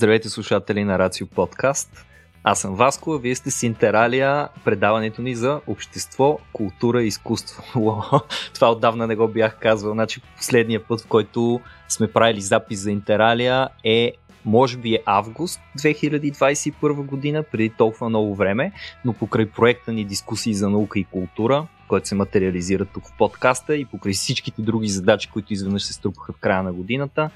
Здравейте слушатели на Рацио Подкаст. Аз съм Васко, а вие сте с Интералия, предаването ни за общество, култура и изкуство. Това отдавна не го бях казвал. Значи последния път, в който сме правили запис за Интералия е може би е август 2021 година, преди толкова много време, но покрай проекта ни дискусии за наука и култура, който се материализира тук в подкаста и покрай всичките други задачи, които изведнъж се струпаха в края на годината,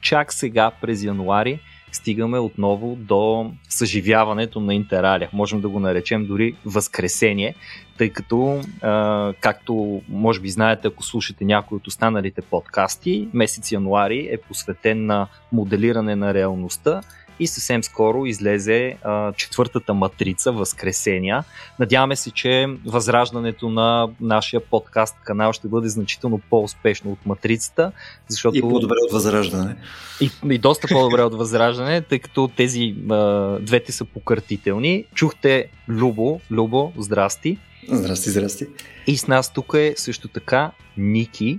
чак сега през януари стигаме отново до съживяването на Интералия. Можем да го наречем дори възкресение, тъй като, а, както може би знаете, ако слушате някои от останалите подкасти, месец януари е посветен на моделиране на реалността и съвсем скоро излезе а, четвъртата матрица Възкресения. Надяваме се, че възраждането на нашия подкаст канал ще бъде значително по-успешно от матрицата, защото... И по-добре от Възраждане. И, и доста по-добре от Възраждане, тъй като тези а, двете са покъртителни. Чухте Любо. Любо, здрасти. Здрасти, здрасти. И с нас тук е също така Ники.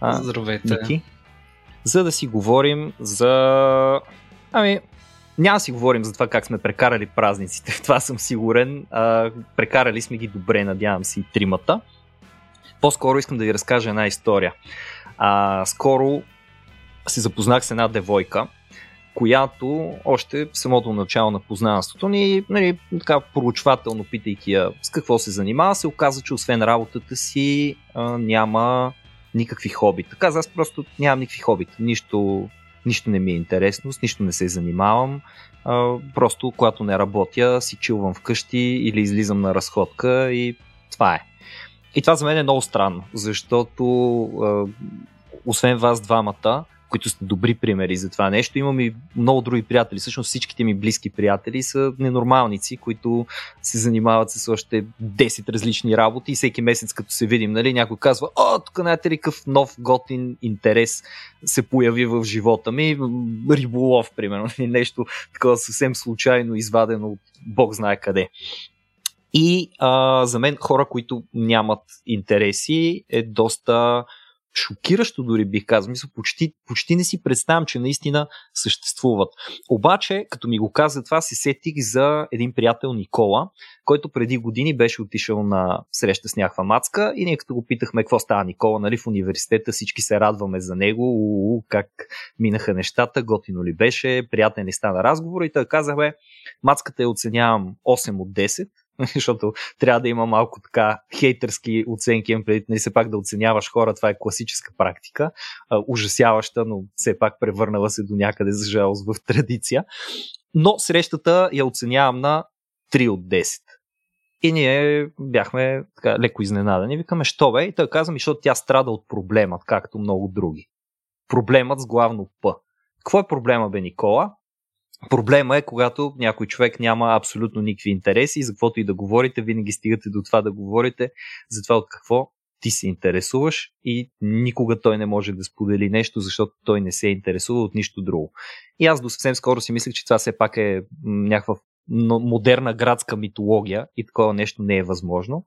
А, Здравейте. Ники. За да си говорим за... Ами, няма си говорим за това как сме прекарали празниците, това съм сигурен. А, прекарали сме ги добре, надявам се и тримата. По-скоро искам да ви разкажа една история. А, скоро се запознах с една девойка, която още в самото начало на познанството ни, нали, така проучвателно питайки я с какво се занимава, се оказа, че освен работата си а, няма никакви хобита. Каза, аз просто нямам никакви хобита. Нищо, нищо не ми е интересно, с нищо не се занимавам. А, просто когато не работя, си чилвам вкъщи или излизам на разходка и това е. И това за мен е много странно, защото а, освен вас двамата, които са добри примери за това нещо. Имам и много други приятели. Всъщност всичките ми близки приятели са ненормалници, които се занимават с още 10 различни работи и всеки месец, като се видим, нали, някой казва, о, тук знаете ли какъв нов готин интерес се появи в живота ми. Риболов, примерно, нещо такова съвсем случайно извадено от Бог знае къде. И а, за мен хора, които нямат интереси, е доста шокиращо дори бих казал. Мисля, почти, почти не си представям, че наистина съществуват. Обаче, като ми го каза това, се сетих за един приятел Никола, който преди години беше отишъл на среща с някаква мацка и ние като го питахме какво става Никола, нали, в университета всички се радваме за него, у, как минаха нещата, готино ли беше, приятен ли стана разговор и той казахме, мацката я оценявам 8 от 10, защото трябва да има малко така хейтърски оценки, имам преди, нали, все пак да оценяваш хора, това е класическа практика, а, ужасяваща, но все пак превърнала се до някъде за жалост в традиция. Но срещата я оценявам на 3 от 10. И ние бяхме така, леко изненадани. Викаме, що бе? И той каза ми, защото тя страда от проблемът, както много други. Проблемът с главно П. Какво е проблема, бе, Никола? Проблема е, когато някой човек няма абсолютно никакви интереси и за каквото и да говорите, винаги стигате до това да говорите за това от какво ти се интересуваш и никога той не може да сподели нещо, защото той не се интересува от нищо друго. И аз до съвсем скоро си мислех, че това все пак е някаква модерна градска митология и такова нещо не е възможно,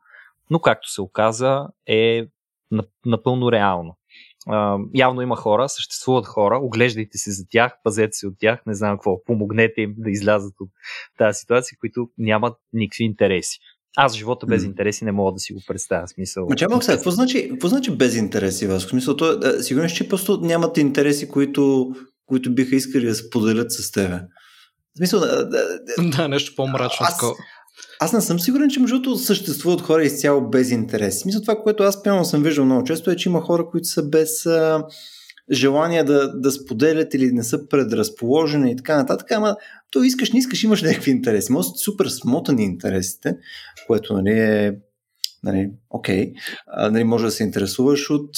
но както се оказа е напълно реално а, явно има хора, съществуват хора, оглеждайте се за тях, пазете се от тях, не знам какво, помогнете им да излязат от тази ситуация, които нямат никакви интереси. Аз живота без интереси не мога да си го представя. Смисъл. Ма чакай, какво значи, какво значи без интереси? В смисъл, то, да, сигурно, че просто нямат интереси, които, които биха искали да споделят с тебе. В смисъл, да, да, да нещо по-мрачно. Аз, аз не съм сигурен, че между съществуват хора изцяло без интерес. Мисля, това, което аз пълно съм виждал много често е, че има хора, които са без а, желание да, да споделят или не са предразположени и така нататък, ама то искаш, не искаш, имаш някакви интереси. Може да супер смотани интересите, което нали, е нали, окей, okay. нали, може да се интересуваш от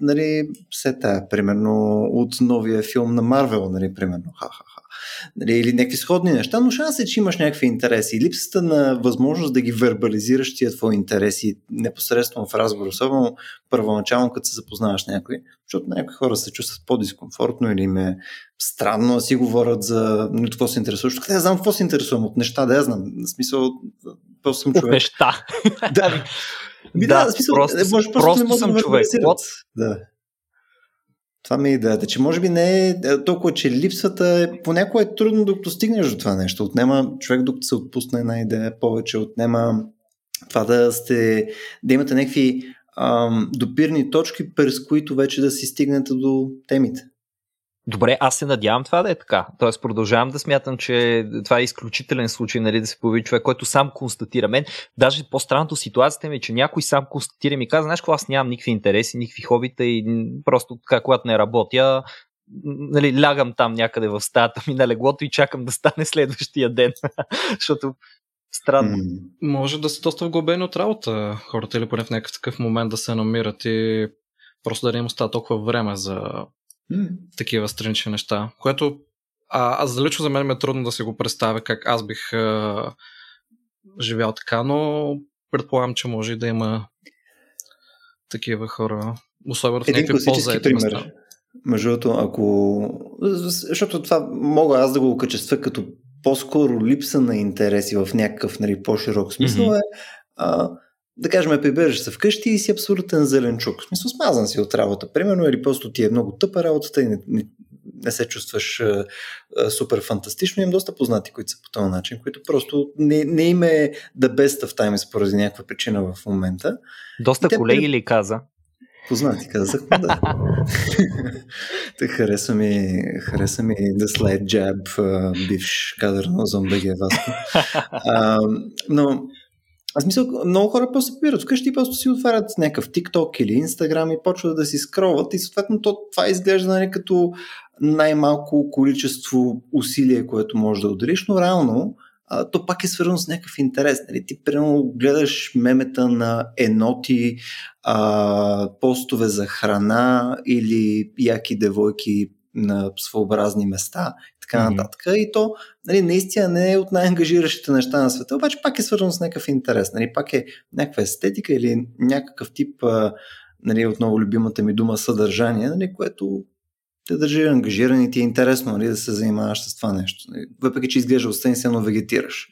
нали, сета, примерно от новия филм на Марвел, нали, примерно, ха-ха нали, или някакви сходни неща, но шанс е, че имаш някакви интереси. И липсата на възможност да ги вербализираш тия твои интереси непосредствено в разговор, особено първоначално, като се запознаваш някой, защото някои хора се чувстват по-дискомфортно или им е странно да си говорят за нали, какво се интересуваш. Къде я знам какво се интересувам от неща, да я знам. В смисъл, просто съм човек. От неща. да. Ми, да, да, смисъл, просто, може, просто, просто съм човек. Да. Това ми е идеята, че може би не е толкова, че липсвата понякога е трудно докато стигнеш до това нещо. Отнема човек докато се отпусне една идея повече, отнема това да сте, да имате някакви допирни точки, през които вече да си стигнете до темите. Добре, аз се надявам това да е така. Тоест продължавам да смятам, че това е изключителен случай, нали, да се появи човек, който сам констатира. Мен, даже по-странното ситуацията ми е, че някой сам констатира и ми каза, знаеш, аз нямам никакви интереси, никакви хобита и просто така, когато не работя, нали, лягам там някъде в стаята ми на леглото и чакам да стане следващия ден. Защото странно. Mm. Може да са доста вглъбени от работа хората или поне в някакъв такъв момент да се намират и просто да не им остава толкова време за mm. такива странични неща. Което а, аз лично за мен ме е трудно да си го представя как аз бих а, живял така, но предполагам, че може и да има такива хора. Особено в някакви по пример. Между другото, ако... Защото това мога аз да го окачества като по-скоро липса на интереси в някакъв нали, по-широк смисъл mm-hmm. е а, да кажем, прибираш се вкъщи и си абсолютен зеленчук. В смисъл, смазан си от работа, примерно, или просто ти е много тъпа работата и не, не, не се чувстваш а, а, супер фантастично. Имам доста познати, които са по този начин, които просто не, не им е да best of time поради някаква причина в момента. Доста колеги при... ли каза? Познати казах, да. Те хареса ми, хареса ми The Slide Jab, бивш кадър на Зомбеге Васко. но аз мисля, много хора просто се побират вкъщи и просто си отварят някакъв TikTok или Instagram и почват да си скроват и съответно то, това изглежда нали, като най-малко количество усилие, което може да отделиш, но реално а, то пак е свързано с някакъв интерес. Нали? Ти, примерно, гледаш мемета на еноти, а, постове за храна или яки девойки на своеобразни места така mm-hmm. нататък. И то нали, наистина не е от най-ангажиращите неща на света, обаче пак е свързано с някакъв интерес. Нали, пак е някаква естетика или някакъв тип, нали, отново любимата ми дума, съдържание, нали, което те държи ангажиран и ти е интересно нали, да се занимаваш с това нещо. Нали. Въпреки, че изглежда остен, но вегетираш.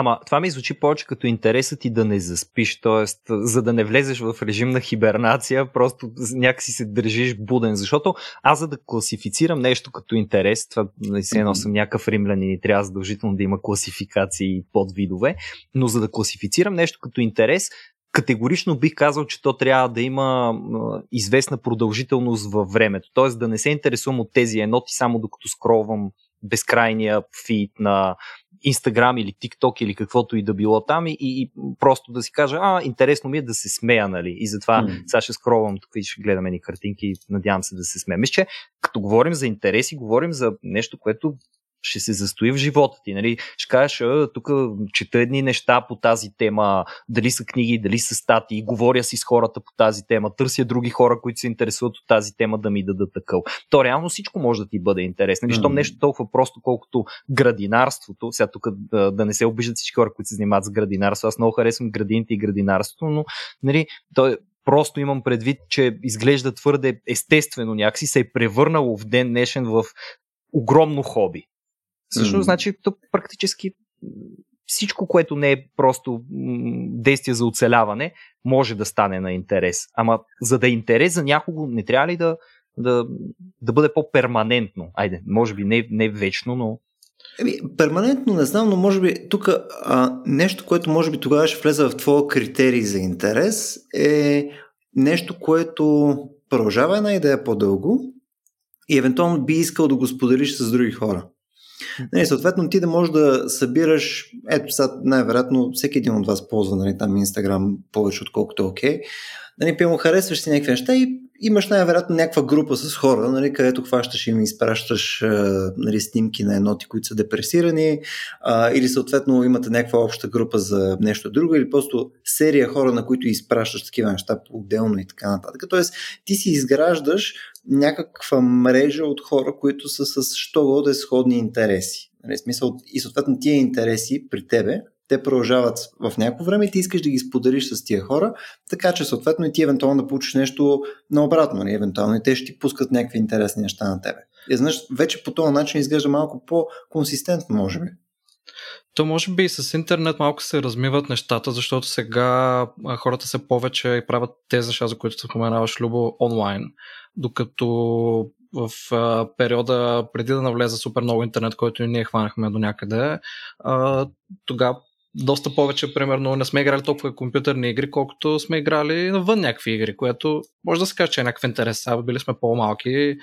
Ама това ми звучи повече като интересът ти да не заспиш, т.е. за да не влезеш в режим на хибернация, просто някакси се държиш буден, защото аз за да класифицирам нещо като интерес, това не се едно съм някакъв римлянин и трябва задължително да има класификации и подвидове, но за да класифицирам нещо като интерес, категорично бих казал, че то трябва да има известна продължителност във времето. Т.е. да не се интересувам от тези еноти само докато скровам безкрайния фит на Instagram или TikTok или каквото и да било там и, и просто да си кажа, а, интересно ми е да се смея, нали? И затова mm. сега ще скровам тук и ще гледаме ни картинки и надявам се да се смея. Мисля, че като говорим за интереси, говорим за нещо, което ще се застои в живота ти. Нали? Ще кажеш, тук чета едни неща по тази тема, дали са книги, дали са статии, говоря си с хората по тази тема, търся други хора, които се интересуват от тази тема да ми дадат такъв. То реално всичко може да ти бъде интересно. Нали? Щом нещо толкова просто, колкото градинарството, сега тук да, да не се обиждат всички хора, които се занимават с градинарство. Аз много харесвам градините и градинарството, но нали, то просто имам предвид, че изглежда твърде естествено някакси, се е превърнало в ден днешен в огромно хоби. Също mm. значи тук практически всичко, което не е просто действие за оцеляване, може да стане на интерес. Ама за да е интерес за някого, не трябва ли да, да, да бъде по-перманентно? Айде, може би не, не вечно, но... Еми, перманентно не знам, но може би тук нещо, което може би тогава ще влезе в твоя критерий за интерес е нещо, което продължава една идея по-дълго и евентуално би искал да го споделиш с други хора. Нали, съответно, ти да можеш да събираш, ето сега най-вероятно всеки един от вас ползва нали, там Инстаграм повече отколкото е окей. Okay. Нали, пълно харесваш си някакви неща и имаш най-вероятно някаква група с хора, нали, където хващаш и им изпращаш нали, снимки на еноти, които са депресирани, а, или съответно имате някаква обща група за нещо друго, или просто серия хора, на които изпращаш такива неща по-отделно и така нататък. Тоест, ти си изграждаш някаква мрежа от хора, които са с що годе сходни интереси. Нали, смисъл, и съответно тия интереси при тебе те продължават в някакво време и ти искаш да ги споделиш с тия хора, така че съответно и ти евентуално да получиш нещо наобратно, не? Нали, евентуално и те ще ти пускат някакви интересни неща на тебе. И знаеш, вече по този начин изглежда малко по-консистентно, може би. То може би и с интернет малко се размиват нещата, защото сега хората се повече и правят тези неща, за които споменаваш, Любо, онлайн. Докато в а, периода преди да навлезе супер много интернет, който ние хванахме до някъде, тогава доста повече, примерно, не сме играли толкова компютърни игри, колкото сме играли навън някакви игри, което може да се каже, че е някакъв интерес. Сега били сме по-малки.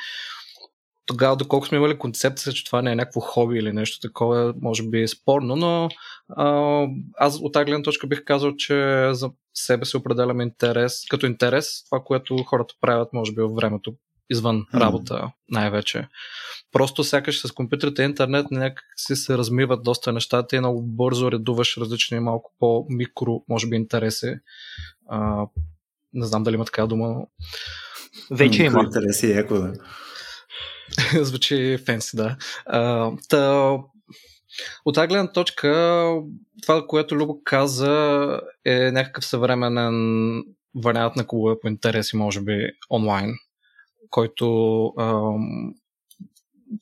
Тогава, доколко сме имали концепция, че това не е някакво хоби или нещо такова, може би е спорно, но а, аз от тази гледна точка бих казал, че за себе се определяме интерес, като интерес, това, което хората правят, може би, във времето извън работа най-вече. Просто сякаш с компютрите и интернет някак си се размиват доста нещата и много бързо редуваш различни малко по-микро, може би, интереси. А, не знам дали има така дума. Но... Вече има. Интереси, яко да. Звучи фенси, да. А, та, от тази гледна точка, това, което Любо каза, е някакъв съвременен вариант на клубове по интереси, може би, онлайн който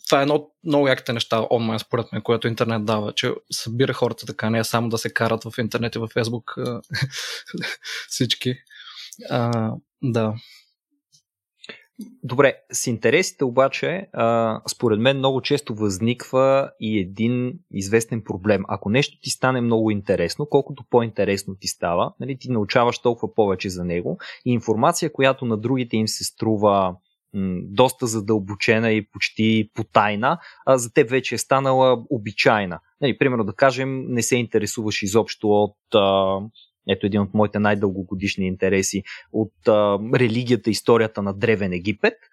това е едно от много яките неща онлайн, според мен, което интернет дава, че събира хората така, не е само да се карат в интернет и в Фейсбук всички. А, да. Добре, с интересите обаче, а, според мен много често възниква и един известен проблем. Ако нещо ти стане много интересно, колкото по-интересно ти става, нали, ти научаваш толкова повече за него и информация, която на другите им се струва доста задълбочена и почти потайна, а за теб вече е станала обичайна. Нали, примерно да кажем, не се интересуваш изобщо от ето един от моите най-дългогодишни интереси от а, религията, историята на Древен Египет –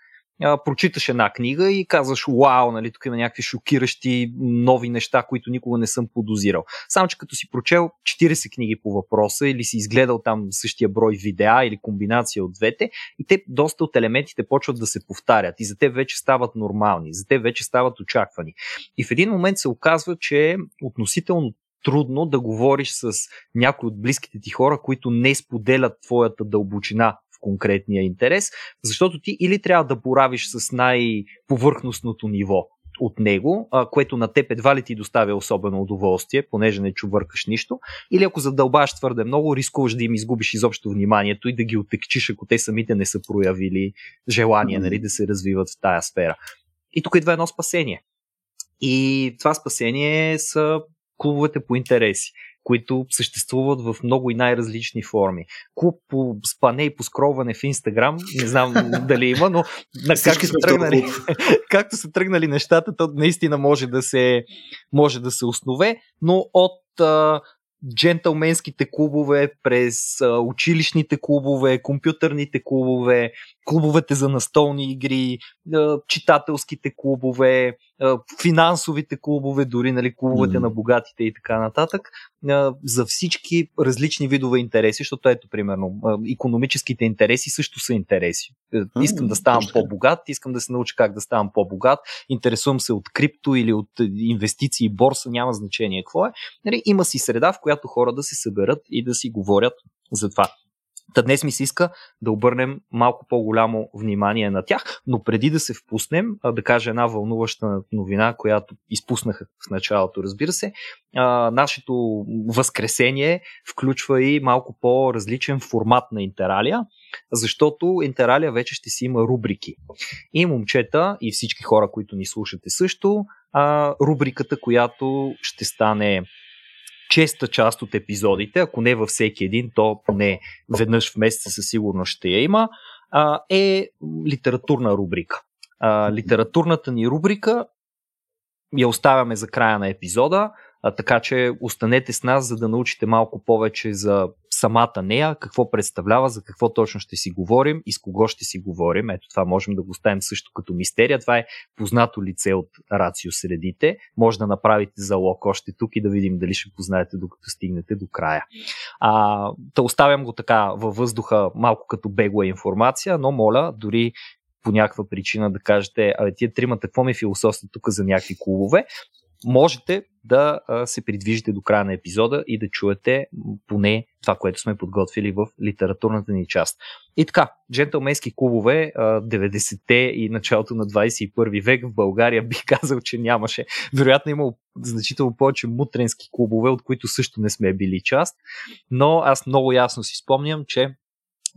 прочиташ една книга и казваш, вау, нали, тук има някакви шокиращи нови неща, които никога не съм подозирал. Само, че като си прочел 40 книги по въпроса или си изгледал там същия брой видеа или комбинация от двете, и те доста от елементите почват да се повтарят и за те вече стават нормални, за те вече стават очаквани. И в един момент се оказва, че относително трудно да говориш с някои от близките ти хора, които не споделят твоята дълбочина конкретния интерес, защото ти или трябва да боравиш с най-повърхностното ниво от него, а, което на теб едва ли ти доставя особено удоволствие, понеже не чувъркаш нищо, или ако задълбаш твърде много, рискуваш да им изгубиш изобщо вниманието и да ги отекчиш, ако те самите не са проявили желание нали, да се развиват в тая сфера. И тук идва едно спасение. И това спасение са клубовете по интереси които съществуват в много и най-различни форми. Клуб по спане и по скроване в Инстаграм, не знам дали има, но на както, са тръгнали, както са тръгнали нещата, то наистина може да се, може да се основе, но от а, джентълменските клубове, през а, училищните клубове, компютърните клубове, клубовете за настолни игри, а, читателските клубове, финансовите клубове, дори нали, клубовете mm. на богатите и така нататък, за всички различни видове интереси, защото ето, примерно, економическите интереси също са интереси. Mm, искам да ставам по-богат, искам да се науча как да ставам по-богат, интересувам се от крипто или от инвестиции, борса, няма значение какво е. Нали, има си среда, в която хора да се съберат и да си говорят за това. Та днес ми се иска да обърнем малко по-голямо внимание на тях, но преди да се впуснем, да кажа една вълнуваща новина, която изпуснах в началото, разбира се, нашето възкресение включва и малко по-различен формат на Интералия, защото Интералия вече ще си има рубрики. И момчета, и всички хора, които ни слушате също, рубриката, която ще стане честа част от епизодите, ако не във всеки един, то поне веднъж в месеца със сигурност ще я има, а, е литературна рубрика. А, литературната ни рубрика я оставяме за края на епизода, така че останете с нас, за да научите малко повече за самата нея, какво представлява, за какво точно ще си говорим и с кого ще си говорим. Ето това можем да го оставим също като мистерия. Това е познато лице от Рацио средите. Може да направите залог още тук и да видим дали ще познаете докато стигнете до края. А, да оставям го така във въздуха малко като бегла информация, но моля, дори по някаква причина да кажете, а тия тримата, какво ми философстват тук за някакви клубове, можете да се придвижите до края на епизода и да чуете поне това, което сме подготвили в литературната ни част. И така, джентълменски клубове 90-те и началото на 21 век в България бих казал, че нямаше. Вероятно имало значително повече мутренски клубове, от които също не сме били част, но аз много ясно си спомням, че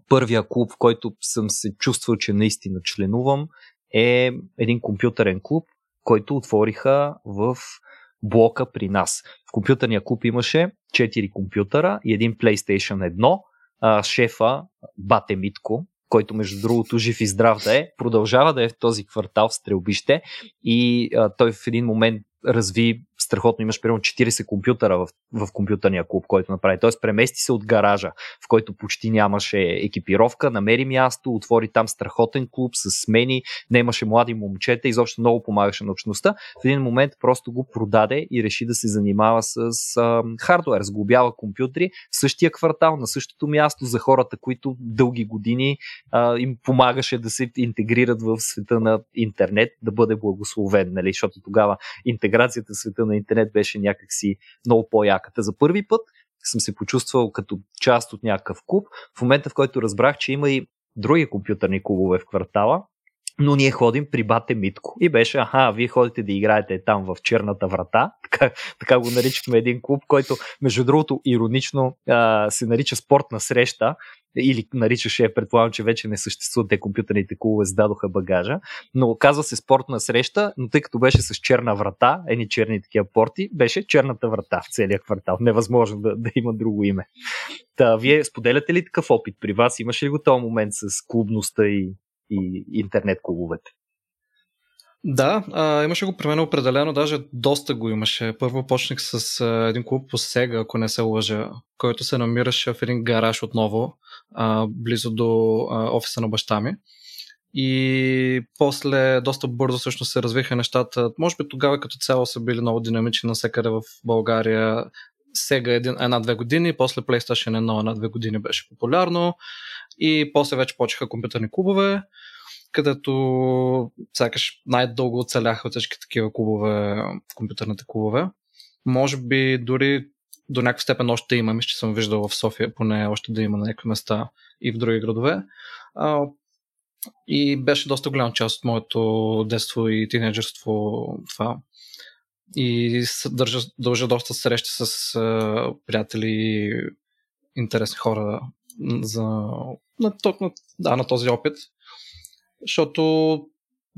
първия клуб, в който съм се чувствал, че наистина членувам, е един компютърен клуб, който отвориха в блока при нас. В компютърния клуб имаше 4 компютъра и един PlayStation 1. А, шефа, Бате Митко, който между другото жив и здрав да е, продължава да е в този квартал в Стрелбище и а, той в един момент разви страхотно, имаш примерно 40 компютъра в, в компютърния клуб, който направи. Тоест премести се от гаража, в който почти нямаше екипировка, намери място, отвори там страхотен клуб с смени, не имаше млади момчета, изобщо много помагаше на общността. В един момент просто го продаде и реши да се занимава с а, хардуер, сглобява компютри в същия квартал, на същото място за хората, които дълги години а, им помагаше да се интегрират в света на интернет, да бъде благословен, нали? защото тогава интеграцията в света на интернет беше някакси много по-яката. За първи път съм се почувствал като част от някакъв клуб, в момента в който разбрах, че има и други компютърни клубове в квартала, но ние ходим при бате Митко. И беше, аха, вие ходите да играете там в черната врата. Така, така го наричахме един клуб, който, между другото, иронично а, се нарича спортна среща. Или наричаше, предполагам, че вече не съществуват, те компютърните клубове зададоха багажа. Но казва се спортна среща, но тъй като беше с черна врата, едни черни такива порти, беше черната врата в целия квартал. Невъзможно да, да има друго име. Та, вие споделяте ли такъв опит при вас? Имаше ли го този момент с клубността и и интернет клубовете. Да, а, имаше го при мен определено, даже доста го имаше. Първо почнах с а, един клуб по Сега, ако не се лъжа, който се намираше в един гараж отново, а, близо до а, офиса на баща ми. И после доста бързо всъщност се развиха нещата. Може би тогава като цяло са били много динамични навсекъде в България. Сега един, една-две години, после PlayStation 1 една-две години беше популярно и после вече почеха компютърни клубове, където сякаш най-дълго оцеляха от всички такива клубове, компютърните клубове. Може би дори до някаква степен още има, мисля, че съм виждал в София, поне още да има на някакви места и в други градове. А, и беше доста голяма част от моето детство и тинейджерство това. И държа, дължа доста срещи с а, приятели интересни хора за, на, на, да, на този опит. Защото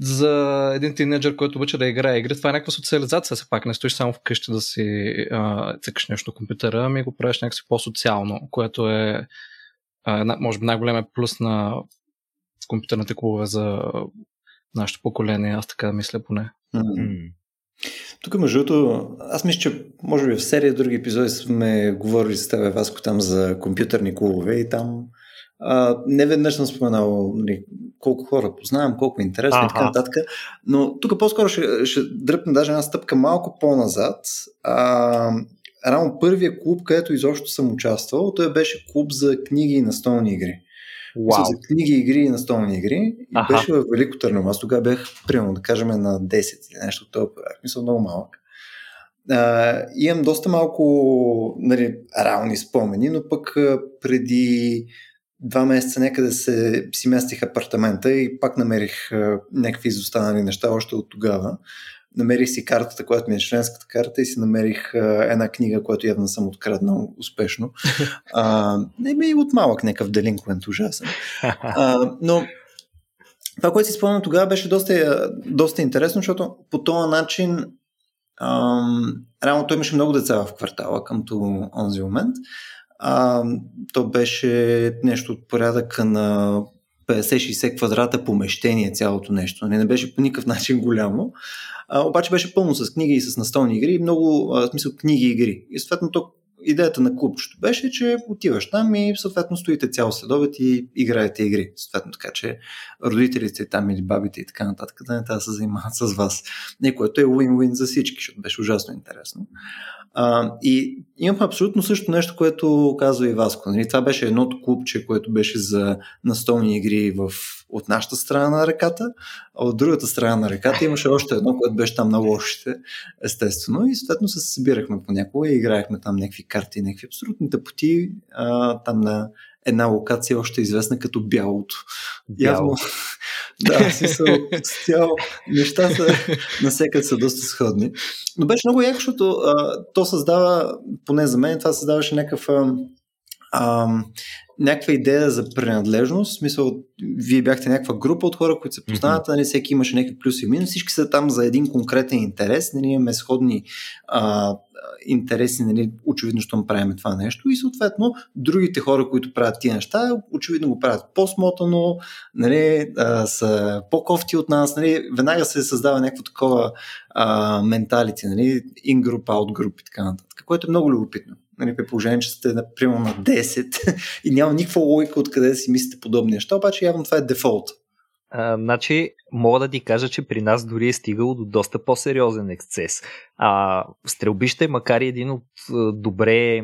за един тинейджър, който обича да играе игри, това е някаква социализация. Все пак не стоиш само вкъщи да си а, цикаш нещо компютъра, ами го правиш някакси по-социално, което е а, може би най-големият плюс на компютърните клубове за нашето поколение, аз така мисля поне. Тук, между другото, аз мисля, че може би в серия други епизоди сме говорили с тебе, Васко, там за компютърни клубове и там а, не веднъж съм споменал нали, колко хора познавам, колко е интересно ага. и така нататък. Но тук по-скоро ще, ще дръпна даже една стъпка малко по-назад. А, рано първия клуб, където изобщо съм участвал, той беше клуб за книги и настолни игри. Wow. За книги, игри и настолни игри. И Аха. беше в Велико Търново. Аз тогава бях, примерно, да кажем, на 10 или нещо от това. Мисля, много малък. А, имам доста малко нали, реални спомени, но пък преди два месеца някъде се, си местих апартамента и пак намерих а, някакви изостанали неща още от тогава. Намерих си картата, която ми е членската карта и си намерих а, една книга, която явно съм откраднал успешно. А, не ми от малък някакъв делинквент ужасен. А, но това, което си спомням тогава беше доста, доста интересно, защото по този начин ам, реално той имаше много деца в квартала към този момент а, то беше нещо от порядъка на 50-60 квадрата помещение цялото нещо. Не, не беше по никакъв начин голямо. А, обаче беше пълно с книги и с настолни игри, много, а, смисъл, книги и игри. И съответно то, идеята на клубчето беше, че отиваш там и съответно стоите цял следобед и играете игри. Съответно така, че родителите там или бабите и така нататък да не трябва да се занимават с вас. Не, което е win-win за всички, защото беше ужасно интересно. И имам абсолютно също нещо, което казва и Васко. Нали? Това беше едното клубче, което беше за настолни игри в от нашата страна на реката, а от другата страна на реката имаше още едно, което беше там на лошите, естествено. И съответно се събирахме понякога и играехме там някакви карти, някакви абсолютни тъпоти, там на една локация, още известна като бялото. Бяло. Явно, да, смисъл, цяло, нещата насекат са доста сходни. Но беше много яко, защото а, то създава, поне за мен, това създаваше някакъв а, някаква идея за принадлежност, в смисъл, вие бяхте някаква група от хора, които се познават, mm-hmm. нали, всеки имаше някакви плюси и минуси, всички са там за един конкретен интерес, нали, имаме сходни а, интереси, нали, очевидно, що правим това нещо и съответно другите хора, които правят тия неща, очевидно го правят по-смотано, нали, а, са по-кофти от нас, нали, веднага се създава някакво такова менталити, нали, in-group, out-group и така нататък, което е много любопитно нали, при положение, че сте, например, на 10 и няма никаква логика откъде да си мислите подобни неща, обаче явно това е дефолт. А, значи, мога да ти кажа, че при нас дори е стигало до доста по-сериозен ексцес. А, стрелбище, макар и един от добре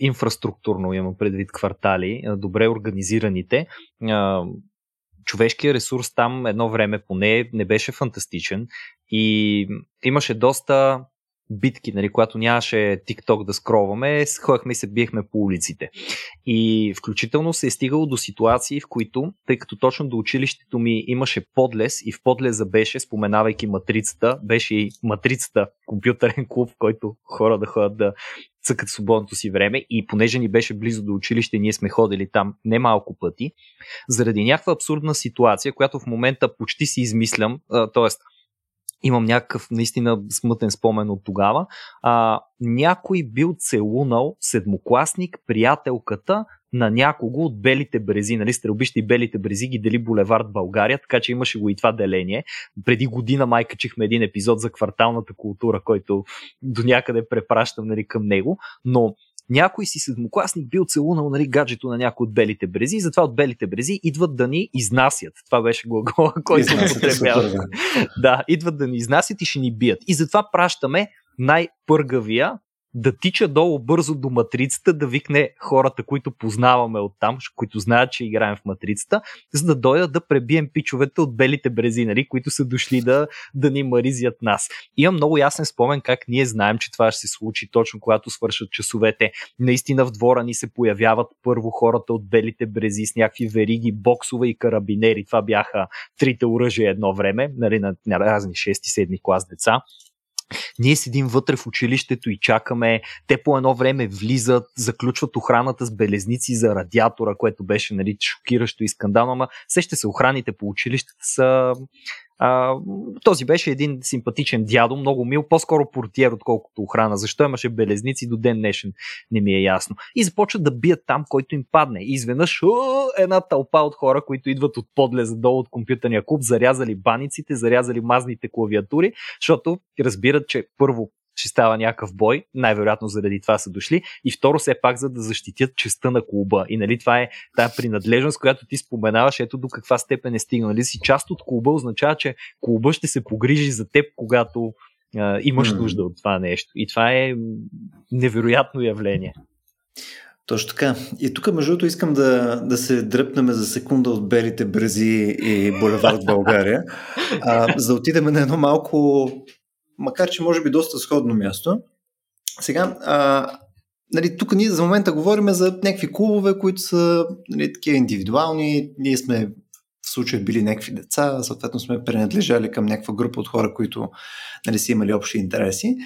инфраструктурно, имам предвид квартали, добре организираните, човешкият ресурс там едно време поне не беше фантастичен и имаше доста битки, нали, когато нямаше TikTok да скроваме, ходихме и се биехме по улиците. И включително се е стигало до ситуации, в които, тъй като точно до училището ми имаше подлез и в подлеза беше, споменавайки матрицата, беше и матрицата компютърен клуб, в който хора да ходят да цъкат свободното си време и понеже ни беше близо до училище, ние сме ходили там немалко пъти, заради някаква абсурдна ситуация, която в момента почти си измислям, т.е имам някакъв наистина смътен спомен от тогава. А, някой бил целунал седмокласник, приятелката на някого от Белите брези, нали, Стрелбище и Белите брези ги дели Булевард България, така че имаше го и това деление. Преди година май качихме един епизод за кварталната култура, който до някъде препращам нали, към него, но някой си седмокласник бил целунал нали, гаджето на някой от белите брези затова от белите брези идват да ни изнасят. Това беше глагола, който употребява. да, идват да ни изнасят и ще ни бият. И затова пращаме най-пъргавия да тича долу бързо до матрицата, да викне хората, които познаваме оттам, които знаят, че играем в матрицата, за да дойдат да пребием пичовете от белите брезинари, които са дошли да, да ни маризят нас. Имам много ясен спомен как ние знаем, че това ще се случи точно когато свършат часовете. Наистина в двора ни се появяват първо хората от белите брези с някакви вериги, боксове и карабинери. Това бяха трите оръжия едно време, нали, на, на разни 6-7 клас деца. Ние седим вътре в училището и чакаме. Те по едно време влизат, заключват охраната с белезници за радиатора, което беше нали, шокиращо и скандално, ама сеща се, охраните по училищата са а, този беше един симпатичен дядо, много мил, по-скоро портиер, отколкото охрана. Защо имаше белезници до ден днешен, не ми е ясно. И започват да бият там, който им падне. И изведнъж една тълпа от хора, които идват от подлеза долу от компютърния клуб, зарязали баниците, зарязали мазните клавиатури, защото разбират, че първо ще става някакъв бой, най-вероятно заради това са дошли, и второ все пак за да защитят честа на клуба. И нали това е тази принадлежност, която ти споменаваш, ето до каква степен е стигнал. Нали си част от клуба означава, че клуба ще се погрижи за теб, когато а, имаш нужда от това нещо. И това е невероятно явление. Точно така. И тук, между другото, искам да, да се дръпнем за секунда от белите брези и булевард България, а, за да отидем на едно малко макар че може би доста сходно място. Сега, а, нали, тук ние за момента говорим за някакви клубове, които са нали, такива индивидуални. Ние сме в случая били някакви деца, съответно сме принадлежали към някаква група от хора, които нали, са имали общи интереси.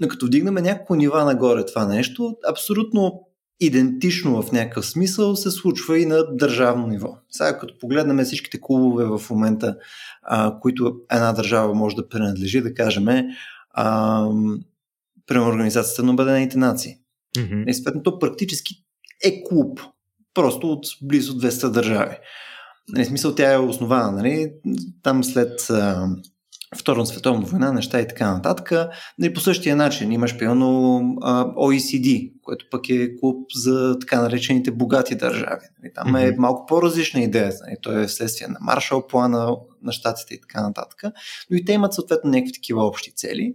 Но като вдигнаме някакво нива нагоре това нещо, абсолютно идентично в някакъв смисъл се случва и на държавно ниво. Сега като погледнем всичките клубове в момента, а, които една държава може да принадлежи, да кажем, а, Организацията на Обединените нации. Mm-hmm. И съответно то практически е клуб, просто от близо 200 държави. Нали, смисъл тя е основана, нали, там след а, Втората световна война, неща и така нататък. И по същия начин имаш пълно OECD, което пък е клуб за така наречените богати държави. И там mm-hmm. е малко по-различна идея. И то е вследствие на Маршал плана на щатите и така нататък. Но и те имат съответно някакви такива общи цели.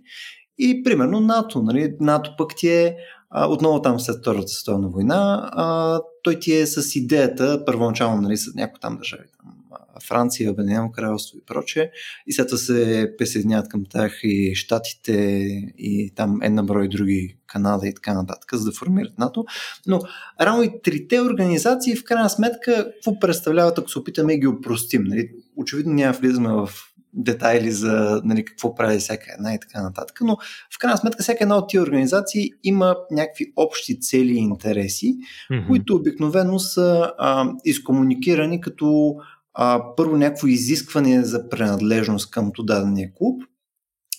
И примерно НАТО. Нали? НАТО пък ти е отново там след Втората световна война, а, той ти е с идеята, първоначално нали, с някои там държави, там, Франция, Обединено кралство и прочее. И след това се присъединяват към тях и Штатите и там една брой други Канада и така нататък, за да формират НАТО. Но рано и трите организации в крайна сметка какво представляват, ако се опитаме да ги опростим. Нали? Очевидно няма влизаме в детайли за нали, какво прави всяка една и така нататък, но в крайна сметка всяка една от тия организации има някакви общи цели и интереси, mm-hmm. които обикновено са а, изкомуникирани като а, първо някакво изискване за принадлежност към дадения клуб,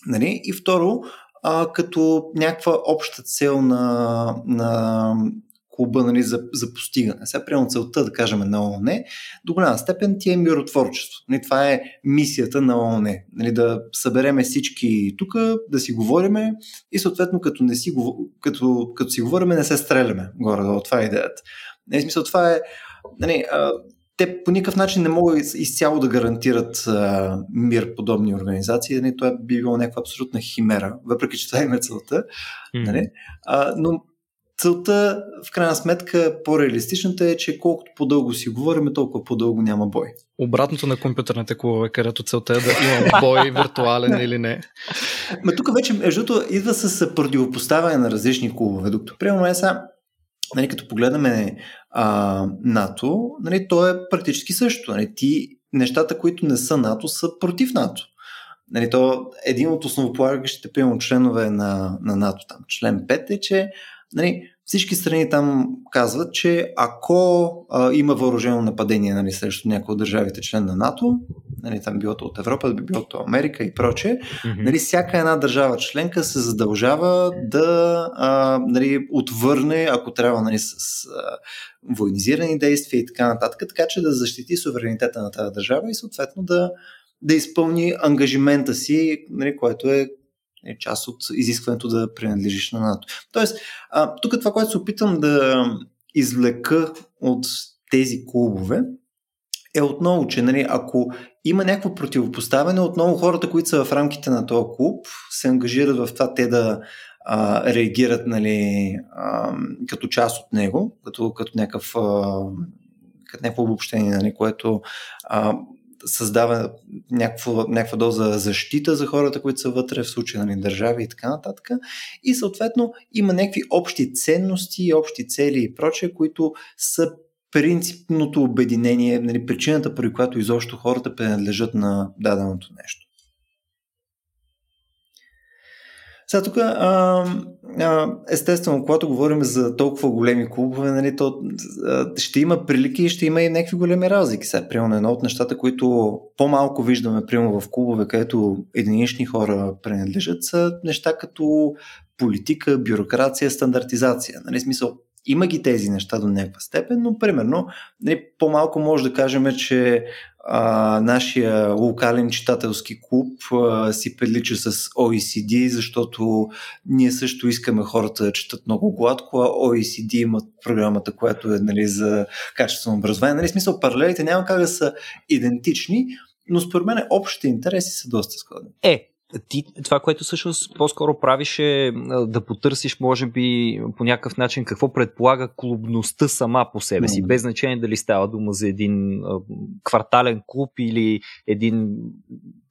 нали, и второ а, като някаква обща цел на, на клуба нали, за, за постигане. Сега, приема целта, да кажем, на ООН, до голяма степен ти е миротворчество. Нали, това е мисията на ООН. Нали, да събереме всички тук, да си говориме и съответно като, не си, като, като си говориме, не се стреляме горе-долу. Това е идеята. Нали, смисъл, това е нали, те по никакъв начин не могат изцяло да гарантират а, мир подобни организации. Нали, това би било някаква абсолютна химера, въпреки че това е целта. Нали? А, но целта, в крайна сметка, по-реалистичната е, че колкото по-дълго си говорим, толкова по-дълго няма бой. Обратното на компютърните клубове, където целта е да има бой, виртуален или не. Ма тук вече, между идва с противопоставяне на различни клубове. Докато, примерно, е сега, нали, като погледаме НАТО, нали, то е практически също. Нали, ти, нещата, които не са НАТО, са против НАТО. Нали, то един от основополагащите, примерно, членове на, на НАТО, там, член 5 е, че нали, всички страни там казват, че ако а, има въоръжено нападение нали, срещу някои от държавите член на НАТО, нали, там било от Европа, би било от Америка и прочее, mm-hmm. нали, всяка една държава членка се задължава да а, нали, отвърне, ако трябва нали, с, с а, военизирани действия и така нататък, така че да защити суверенитета на тази държава и съответно да, да изпълни ангажимента си, нали, което е е част от изискването да принадлежиш на НАТО. Тоест, а, тук това, което се опитам да извлека от тези клубове, е отново, че нали, ако има някакво противопоставяне, отново хората, които са в рамките на този клуб, се ангажират в това те да а, реагират нали, а, като част от него, като, като някакъв а, като някакво обобщение, нали, което а, създава някаква, някаква доза защита за хората, които са вътре, в случая нали, държави и така нататък. И съответно има някакви общи ценности, общи цели и прочее, които са принципното обединение, нали, причината, при която изобщо хората принадлежат на даденото нещо. Сега тук, а, а, естествено, когато говорим за толкова големи клубове, нали, то, а, ще има прилики и ще има и някакви големи разлики. Сега, примерно, едно от нещата, които по-малко виждаме, примерно в клубове, където единични хора принадлежат, са неща като политика, бюрокрация, стандартизация. Нали, смисъл, има ги тези неща до някаква степен, но примерно нали, по-малко може да кажем, че а, нашия локален читателски клуб а, си прилича с OECD, защото ние също искаме хората да четат много гладко, а OECD имат програмата, която е нали, за качествено образование. Нали, смисъл, паралелите няма как да са идентични, но според мен общите интереси са доста сходни. Е, ти, това, което всъщност по-скоро правиш е да потърсиш, може би, по някакъв начин какво предполага клубността сама по себе си, без значение дали става дума за един квартален клуб или един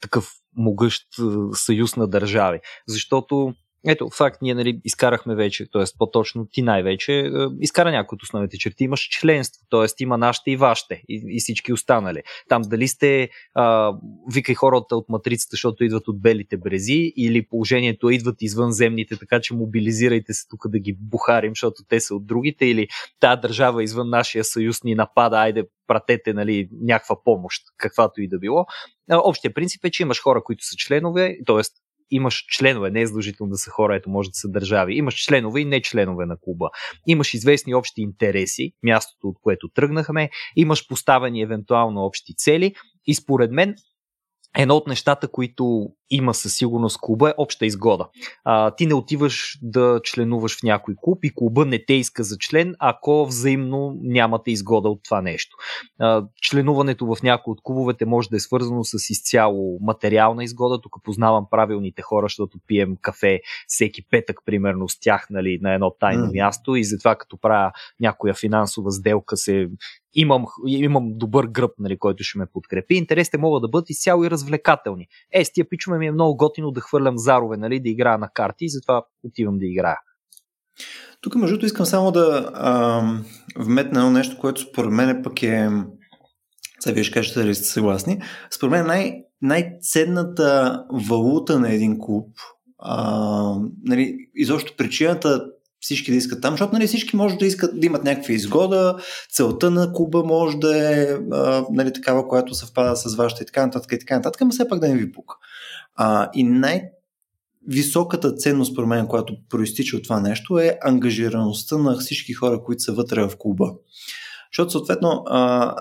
такъв могъщ съюз на държави. Защото ето, факт, ние нали, изкарахме вече, т.е. по-точно ти най-вече, е, изкара някои от основните черти. Имаш членство, т.е. има нашите и вашите и, и всички останали. Там дали сте, а, викай хората от матрицата, защото идват от белите брези, или положението е, идват извънземните, така че мобилизирайте се тук да ги бухарим, защото те са от другите, или тази държава извън нашия съюз ни напада, айде пратете нали, някаква помощ, каквато и да било. Общия принцип е, че имаш хора, които са членове, т.е имаш членове, не е задължително да са хора, ето може да са държави, имаш членове и не членове на клуба. Имаш известни общи интереси, мястото от което тръгнахме, имаш поставени евентуално общи цели. И според мен едно от нещата, които има със сигурност клуба е обща изгода. А, ти не отиваш да членуваш в някой клуб и клуба не те иска за член, ако взаимно нямате изгода от това нещо. А, членуването в някой от клубовете може да е свързано с изцяло материална изгода. Тук познавам правилните хора, защото пием кафе всеки петък, примерно с тях нали, на едно тайно mm. място и затова като правя някоя финансова сделка се имам, имам добър гръб, нали, който ще ме подкрепи. Интересите могат да бъдат изцяло и развлекателни. Е, с тия пичове ми е много готино да хвърлям зарове, нали, да играя на карти и затова отивам да играя. Тук, между другото, искам само да а, вметна едно нещо, което според мен пък е... Сега вие ще кажете дали сте съгласни. Според мен най- най-ценната валута на един клуб, а, нали, изобщо причината всички да искат там, защото нали, всички може да искат да имат някаква изгода, целта на клуба може да е а, нали, такава, която съвпада с вашата и така нататък и така нататък, но все пак да не ви пука. А, и най- високата ценност, про мен, която проистича от това нещо е ангажираността на всички хора, които са вътре в клуба. Защото съответно а,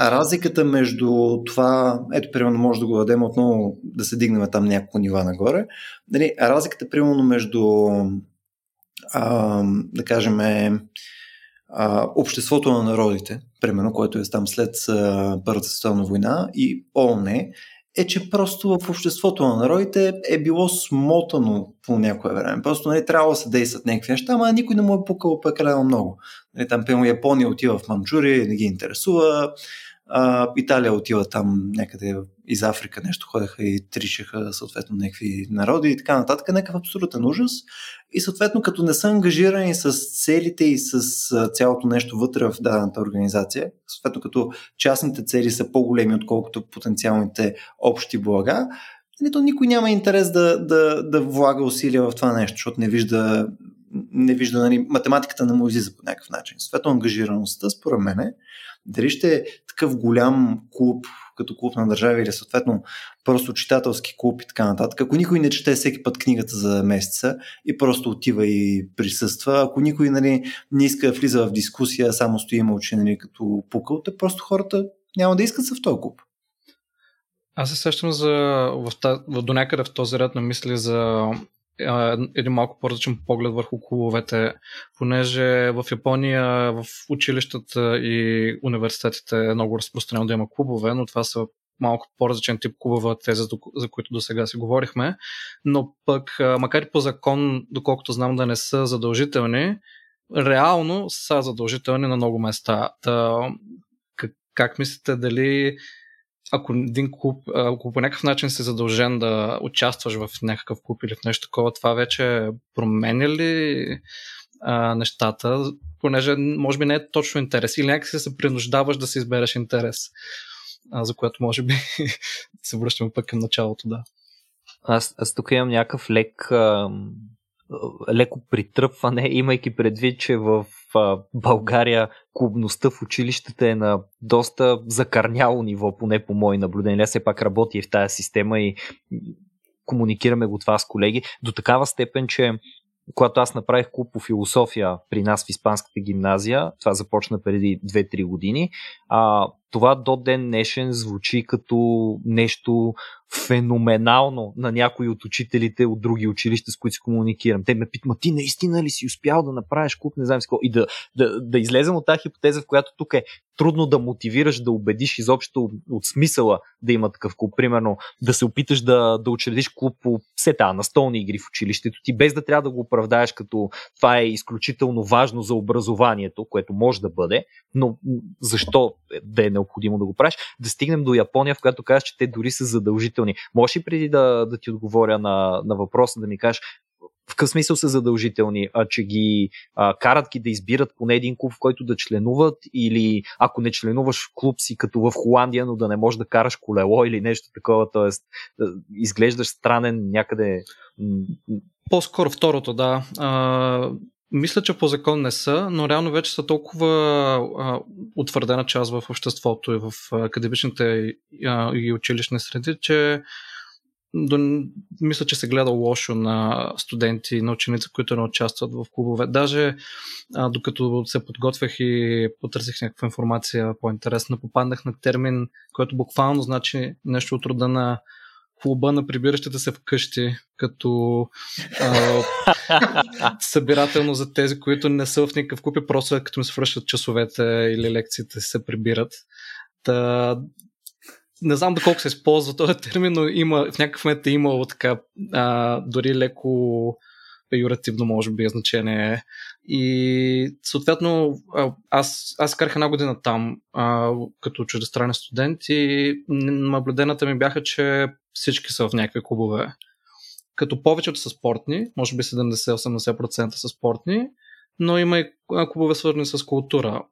разликата между това, ето примерно може да го дадем отново да се дигнем там няколко нива нагоре, нали, разликата примерно между а, да кажем, е, а, Обществото на народите, примерно, което е там след а, Първата световна война и ООН, е, че просто в Обществото на народите е било смотано по някое време. Просто нали, трябва да се действат някакви неща, ама никой не му е пукал прекалено много. Нали, там, примерно, Япония отива в Манчжурия, не ги интересува, а, Италия отива там някъде из Африка нещо, ходеха и тричаха съответно някакви народи и така нататък. Някакъв абсолютен ужас. И съответно, като не са ангажирани с целите и с цялото нещо вътре в дадената организация, съответно като частните цели са по-големи, отколкото потенциалните общи блага, нали, то никой няма интерес да, да, да влага усилия в това нещо, защото не вижда, не вижда нали, математиката на му излиза по някакъв начин. Съответно, ангажираността, според мен, дали ще е такъв голям клуб, като клуб на държави или съответно просто читателски клуб и така нататък. Ако никой не чете всеки път книгата за месеца и просто отива и присъства, ако никой нали, не иска да влиза в дискусия, само стои мълчи нали, като пукал, те просто хората няма да искат са в този клуб. Аз се сещам за, в, в, до някъде в този ред на мисли за един малко по-различен поглед върху клубовете, понеже в Япония, в училищата и университетите е много разпространено да има клубове, но това са малко по-различен тип клубове тези, за които до сега си говорихме. Но пък, макар и по закон, доколкото знам да не са задължителни, реално са задължителни на много места. Та, как, как мислите, дали ако един клуб, ако по някакъв начин си задължен да участваш в някакъв клуб или в нещо такова, това вече променя ли а, нещата, понеже може би не е точно интерес или някакси се принуждаваш да си избереш интерес, а, за което може би се връщаме пък към началото, да. Аз, аз тук имам някакъв лек леко притръпване, имайки предвид, че в България клубността в училищата е на доста закърняло ниво, поне по мои наблюдения. Все пак работи в тази система и комуникираме го това с колеги до такава степен, че когато аз направих клуб по философия при нас в Испанската гимназия, това започна преди 2-3 години, а, това до ден днешен звучи като нещо феноменално на някои от учителите от други училища, с които си комуникирам. Те ме питат, ти наистина ли си успял да направиш клуб, не знам си какво. И да, да, да излезем от тази хипотеза, в която тук е трудно да мотивираш, да убедиш изобщо от смисъла да има такъв клуб. Примерно да се опиташ да, да учредиш клуб по сета, на столни игри в училището ти, без да трябва да го оправдаеш като това е изключително важно за образованието, което може да бъде, но защо да е необходимо да го правиш, да стигнем до Япония, в която казваш, че те дори са задължителни. Може ли преди да, да ти отговоря на, на въпроса, да ми кажеш в какъв смисъл са задължителни, а, че ги а, карат ги да избират поне един клуб, в който да членуват или ако не членуваш в клуб си като в Холандия, но да не можеш да караш колело или нещо такова, т.е. изглеждаш странен някъде. По-скоро второто, да. А, мисля, че по закон не са, но реално вече са толкова а, утвърдена част в обществото и в академичните а, и училищни среди, че до, мисля, че се гледа лошо на студенти и на ученици, които не участват в клубове. Даже а, докато се подготвях и потърсих някаква информация по-интересна, попаднах на термин, който буквално значи нещо от рода на клуба на прибиращите се вкъщи, като а, събирателно за тези, които не са в никакъв купи, просто като ми се връщат часовете или лекциите се прибират. Та, не знам доколко се използва този термин, но има, в някакъв момент е имало така а, дори леко пеюративно, може би, значение. И съответно, аз, аз карах една година там а, като чуждестранен студент и наблюдената ми бяха, че всички са в някакви клубове. Като повечето са спортни, може би 70-80% са спортни, но има и клубове свързани с култура.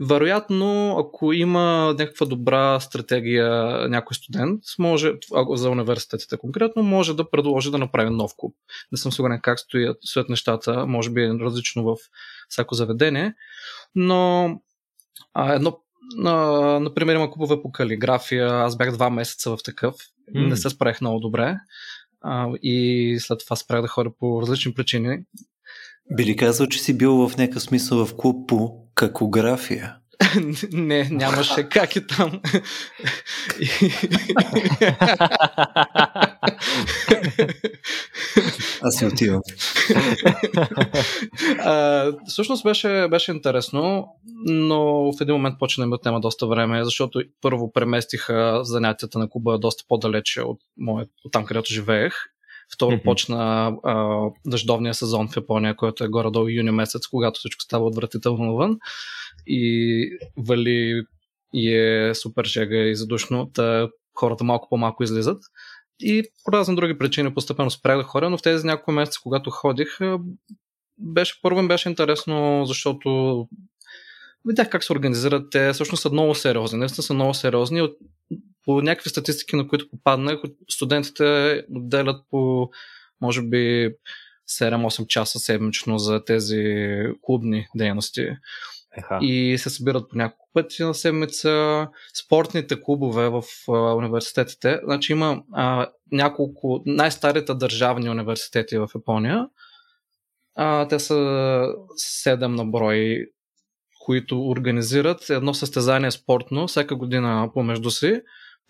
Вероятно, ако има някаква добра стратегия някой студент, може, за университетите конкретно, може да предложи да направи нов клуб. Не съм сигурен как стоят, стоят нещата, може би е различно в всяко заведение, но а, едно, а, например, има клубове по калиграфия, аз бях два месеца в такъв, mm. не се справих много добре а, и след това спрях да ходя по различни причини. Би ли казал, че си бил в някакъв смисъл в клуб по какография? Не, нямаше как и там. Аз си отивам. а, всъщност беше, беше интересно, но в един момент почна да тема доста време, защото първо преместиха занятията на Куба доста по-далече от, моят, от там, където живеех. Второ mm-hmm. почна а, дъждовния сезон в Япония, който е горе-долу юни месец, когато всичко става отвратително навън и вали и е супер жега и задушно, та хората малко по-малко излизат. И по разни други причини постепенно спрях да ходя, но в тези няколко месеца, когато ходих, беше, първо беше интересно, защото видях как се организират. Те всъщност са много сериозни. Наистина са много сериозни. По някакви статистики, на които попаднах, студентите отделят по, може би, 7-8 часа седмично за тези клубни дейности. Еха. И се събират по няколко пъти на седмица. Спортните клубове в а, университетите. Значи има а, няколко най-старите държавни университети в Япония. А, те са 7 на брой, които организират едно състезание спортно всяка година помежду си,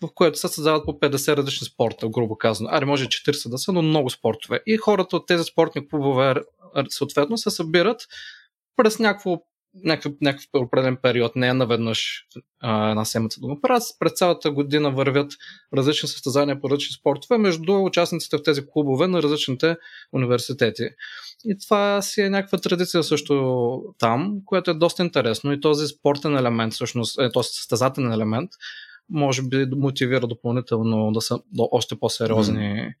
в което се създават по 50 различни спорта, грубо казано. Аре, може 40 да са, но много спортове. И хората от тези спортни клубове съответно се събират през някакво някакъв, определен период, не е наведнъж а, една седмица да го. През цялата година вървят различни състезания по различни спортове между участниците в тези клубове на различните университети. И това си е някаква традиция също там, което е доста интересно и този спортен елемент, всъщност, е, този състезателен елемент, може би мотивира допълнително да са още по-сериозни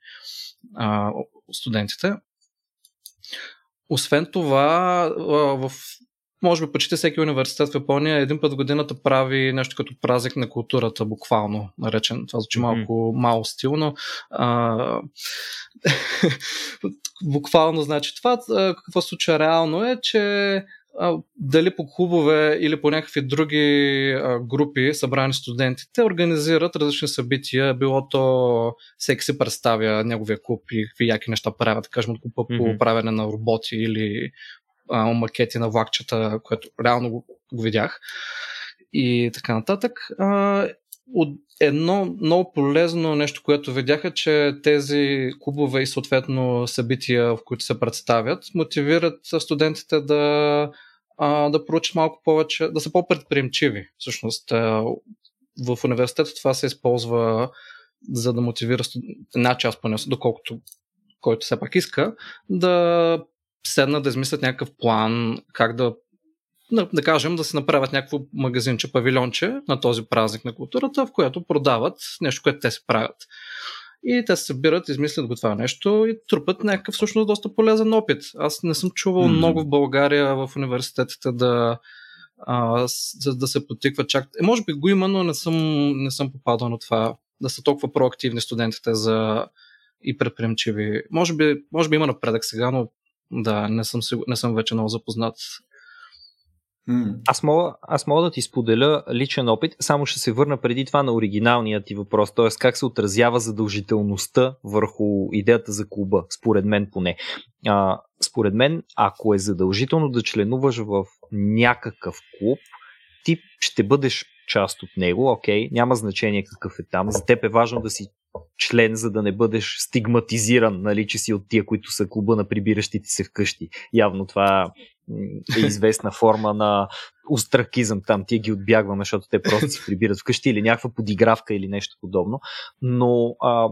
а, студентите. Освен това, в може би почти всеки университет в Япония един път в годината прави нещо като празник на културата, буквално наречен. Това звучи малко mm-hmm. стилно. А, буквално значи това. Какво случва реално е, че дали по клубове или по някакви други групи, събрани студентите, организират различни събития, било то всеки си представя неговия клуб и какви яки неща правят, кажем, от клуба mm-hmm. по правене на роботи или а, макети на влакчета, което реално го, го видях и така нататък. А, от едно много полезно нещо, което видяха, че тези клубове и съответно събития, в които се представят, мотивират студентите да, а, да проучат малко повече, да са по-предприемчиви. Всъщност, в университета това се използва за да мотивира една част поне, доколкото който все пак иска, да седнат да измислят някакъв план, как да да, да кажем, да се направят някакво магазинче, павилионче на този празник на културата, в което продават нещо, което те се правят. И те се събират, измислят го това нещо и трупат някакъв всъщност доста полезен опит. Аз не съм чувал mm-hmm. много в България в университетите да, а, за да се потиква чак. Е, може би го има, но не съм, не съм попадал на това да са толкова проактивни студентите за и предприемчиви. Може би, може би има напредък сега, но да, не съм, не съм вече много запознат. Аз мога, аз мога да ти споделя личен опит, само ще се върна преди това на оригиналния ти въпрос, т.е. как се отразява задължителността върху идеята за клуба, според мен поне. А, според мен, ако е задължително да членуваш в някакъв клуб, ти ще бъдеш част от него, окей, няма значение какъв е там. За теб е важно да си член, за да не бъдеш стигматизиран, нали, че си от тия, които са клуба на прибиращите се вкъщи. Явно това е известна форма на устракизъм там. Тия ги отбягваме, защото те просто си прибират вкъщи или някаква подигравка или нещо подобно. Но а,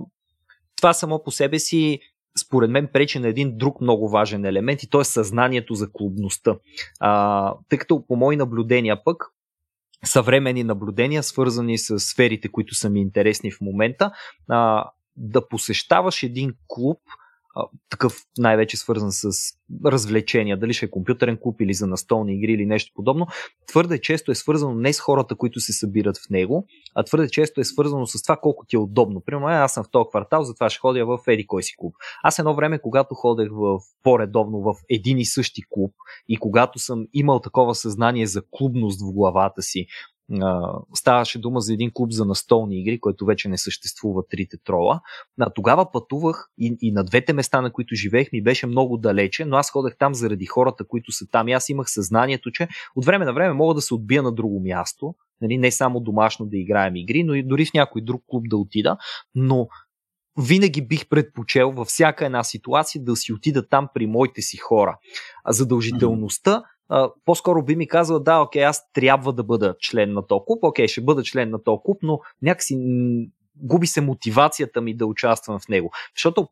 това само по себе си според мен пречи на един друг много важен елемент и то е съзнанието за клубността. А, тъй като по мои наблюдения пък, съвремени наблюдения, свързани с сферите, които са ми интересни в момента, а, да посещаваш един клуб, такъв най-вече свързан с развлечения, дали ще е компютърен клуб или за настолни игри или нещо подобно, твърде често е свързано не с хората, които се събират в него, а твърде често е свързано с това колко ти е удобно. Примерно, аз съм в този квартал, затова ще ходя в еди кой си клуб. Аз едно време, когато ходех в по-редовно в един и същи клуб и когато съм имал такова съзнание за клубност в главата си, ставаше дума за един клуб за настолни игри, който вече не съществува трите трола. А, тогава пътувах и, и на двете места, на които живеех, ми беше много далече, но аз ходех там заради хората, които са там. И аз имах съзнанието, че от време на време мога да се отбия на друго място, нали, не само домашно да играем игри, но и дори в някой друг клуб да отида, но винаги бих предпочел във всяка една ситуация да си отида там при моите си хора. А задължителността по-скоро би ми казал, да, окей, аз трябва да бъда член на този клуб, окей, ще бъда член на този клуб, но някакси губи се мотивацията ми да участвам в него. Защото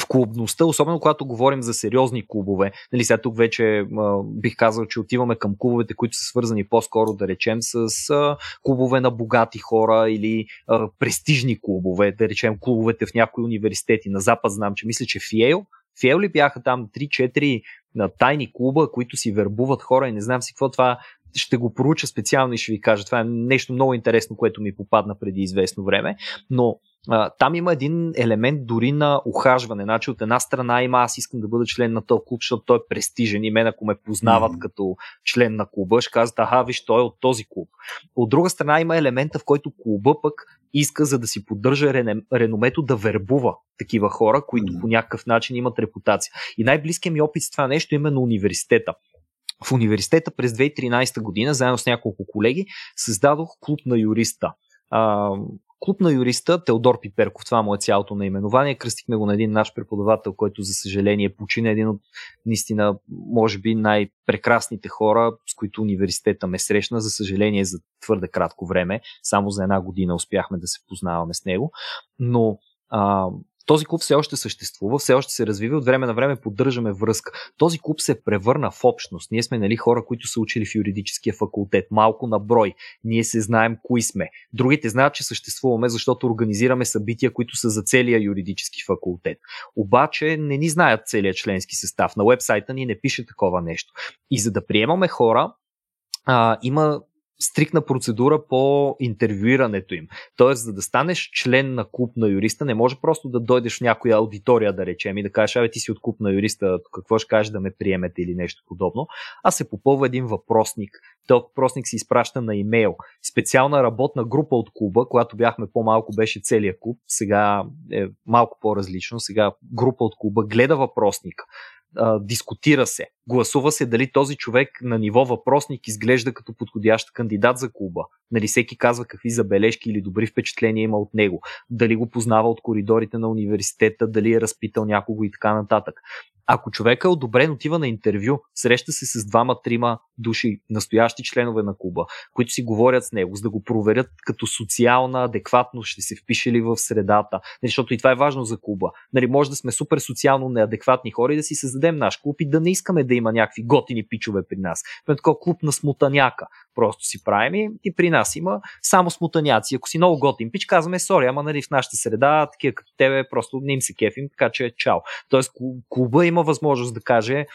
в клубността, особено когато говорим за сериозни клубове. Нали, сега тук вече а, бих казал, че отиваме към клубовете, които са свързани по-скоро, да речем, с а, клубове на богати хора или а, престижни клубове, да речем клубовете в някои университети. На Запад знам, че мисля, че Фиел, Фиел ли бяха там 3-4 на тайни клуба, които си вербуват хора и не знам си какво това. Ще го проуча специално и ще ви кажа. Това е нещо много интересно, което ми попадна преди известно време. Но а, там има един елемент дори на ухажване. Значи от една страна има аз искам да бъда член на този клуб, защото той е престижен и мен ако ме познават mm-hmm. като член на клуба, ще казват, аха, виж, той е от този клуб. От друга страна има елемента, в който клуба пък иска, за да си поддържа реномето, да вербува такива хора, които mm-hmm. по някакъв начин имат репутация. И най-близкият ми опит с това нещо е именно университета. В университета през 2013 година, заедно с няколко колеги, създадох клуб на юриста. А, клуб на юриста Теодор Пиперков, това му е цялото наименование. Кръстихме го на един наш преподавател, който за съжаление почина един от наистина, може би, най-прекрасните хора, с които университета ме срещна. За съжаление, за твърде кратко време, само за една година успяхме да се познаваме с него. Но а, този клуб все още съществува, все още се развива, от време на време поддържаме връзка. Този клуб се превърна в общност. Ние сме нали, хора, които са учили в юридическия факултет, малко на брой. Ние се знаем кои сме. Другите знаят, че съществуваме, защото организираме събития, които са за целия юридически факултет. Обаче не ни знаят целият членски състав. На вебсайта ни не пише такова нещо. И за да приемаме хора, а, има стрикна процедура по интервюирането им. Тоест, за да станеш член на клуб на юриста, не може просто да дойдеш в някоя аудитория, да речем, и да кажеш, абе, ти си от клуб на юриста, какво ще кажеш да ме приемете или нещо подобно, а се попълва един въпросник. Този въпросник се изпраща на имейл. Специална работна група от клуба, когато бяхме по-малко, беше целият клуб, сега е малко по-различно, сега група от клуба гледа въпросника а, дискутира се. Гласува се дали този човек на ниво въпросник изглежда като подходящ кандидат за клуба. Нали всеки казва какви забележки или добри впечатления има от него. Дали го познава от коридорите на университета, дали е разпитал някого и така нататък. Ако човек е одобрен, отива на интервю, среща се с двама-трима души, настоящи членове на клуба, които си говорят с него, за да го проверят като социална адекватност, ще се впише ли в средата. Нали, защото и това е важно за клуба. Нали, може да сме супер социално неадекватни хора и да си създадем наш клуб и да не искаме да има някакви готини пичове при нас. Това такова клуб на смутаняка. Просто си правим и при нас има само смутаняци. Ако си много готин пич, казваме, сори, ама нали, в нашата среда, такива като тебе, просто не им се кефим, така че чао. Тоест клуба има възможност да каже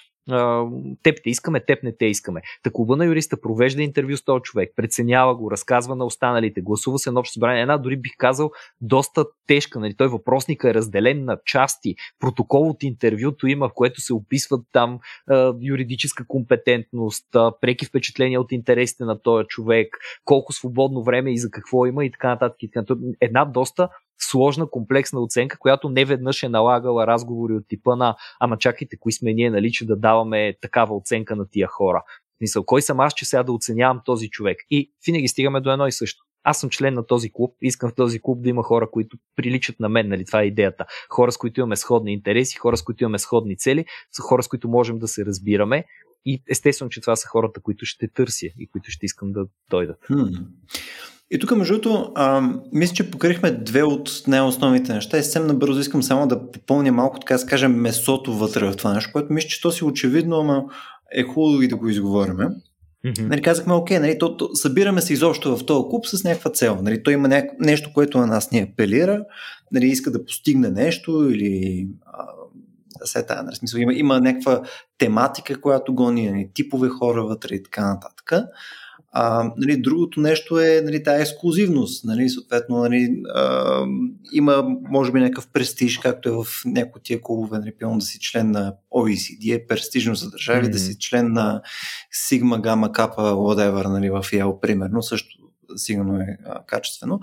теб те искаме, теб не те искаме. Та на юриста провежда интервю с този човек, преценява го, разказва на останалите, гласува се на общо събрание. Една дори бих казал доста тежка. Нали? Той въпросник е разделен на части. Протокол от интервюто има, в което се описват там а, юридическа компетентност, а, преки впечатления от интересите на този човек, колко свободно време и за какво има и така нататък. И така нататък. Една доста сложна, комплексна оценка, която не веднъж е налагала разговори от типа на ама чакайте, кои сме ние, нали, че да даваме такава оценка на тия хора. Мисъл, кой съм аз, че сега да оценявам този човек? И винаги стигаме до едно и също. Аз съм член на този клуб, искам в този клуб да има хора, които приличат на мен, нали? Това е идеята. Хора, с които имаме сходни интереси, хора, с които имаме сходни цели, са хора, с които можем да се разбираме. И естествено, че това са хората, които ще търся и които ще искам да дойдат. Hmm. И тук, между другото, мисля, че покрихме две от най-основните неща и съвсем набързо искам само да попълня малко, така да кажем, месото вътре в това нещо, което мисля, че то си очевидно, ама е хубаво и да го изговориме. Mm-hmm. Нали, казахме, окей, нали, то, то, събираме се изобщо в този клуб с някаква цел. Нали, той има няк... нещо, което на нас ни апелира, нали, иска да постигне нещо или а, нали, смисъл, има, има някаква тематика, която гони нали, типове хора вътре и така нататък. А, нали, другото нещо е нали, тази ексклюзивност. Нали, съответно, нали, а, има, може би, някакъв престиж, както е в някои от тия клубове, нали, да си член на OECD, е престижно за държави, mm-hmm. да си член на Sigma, Gamma, Kappa, whatever, нали, в Yale, примерно, също сигурно е а, качествено.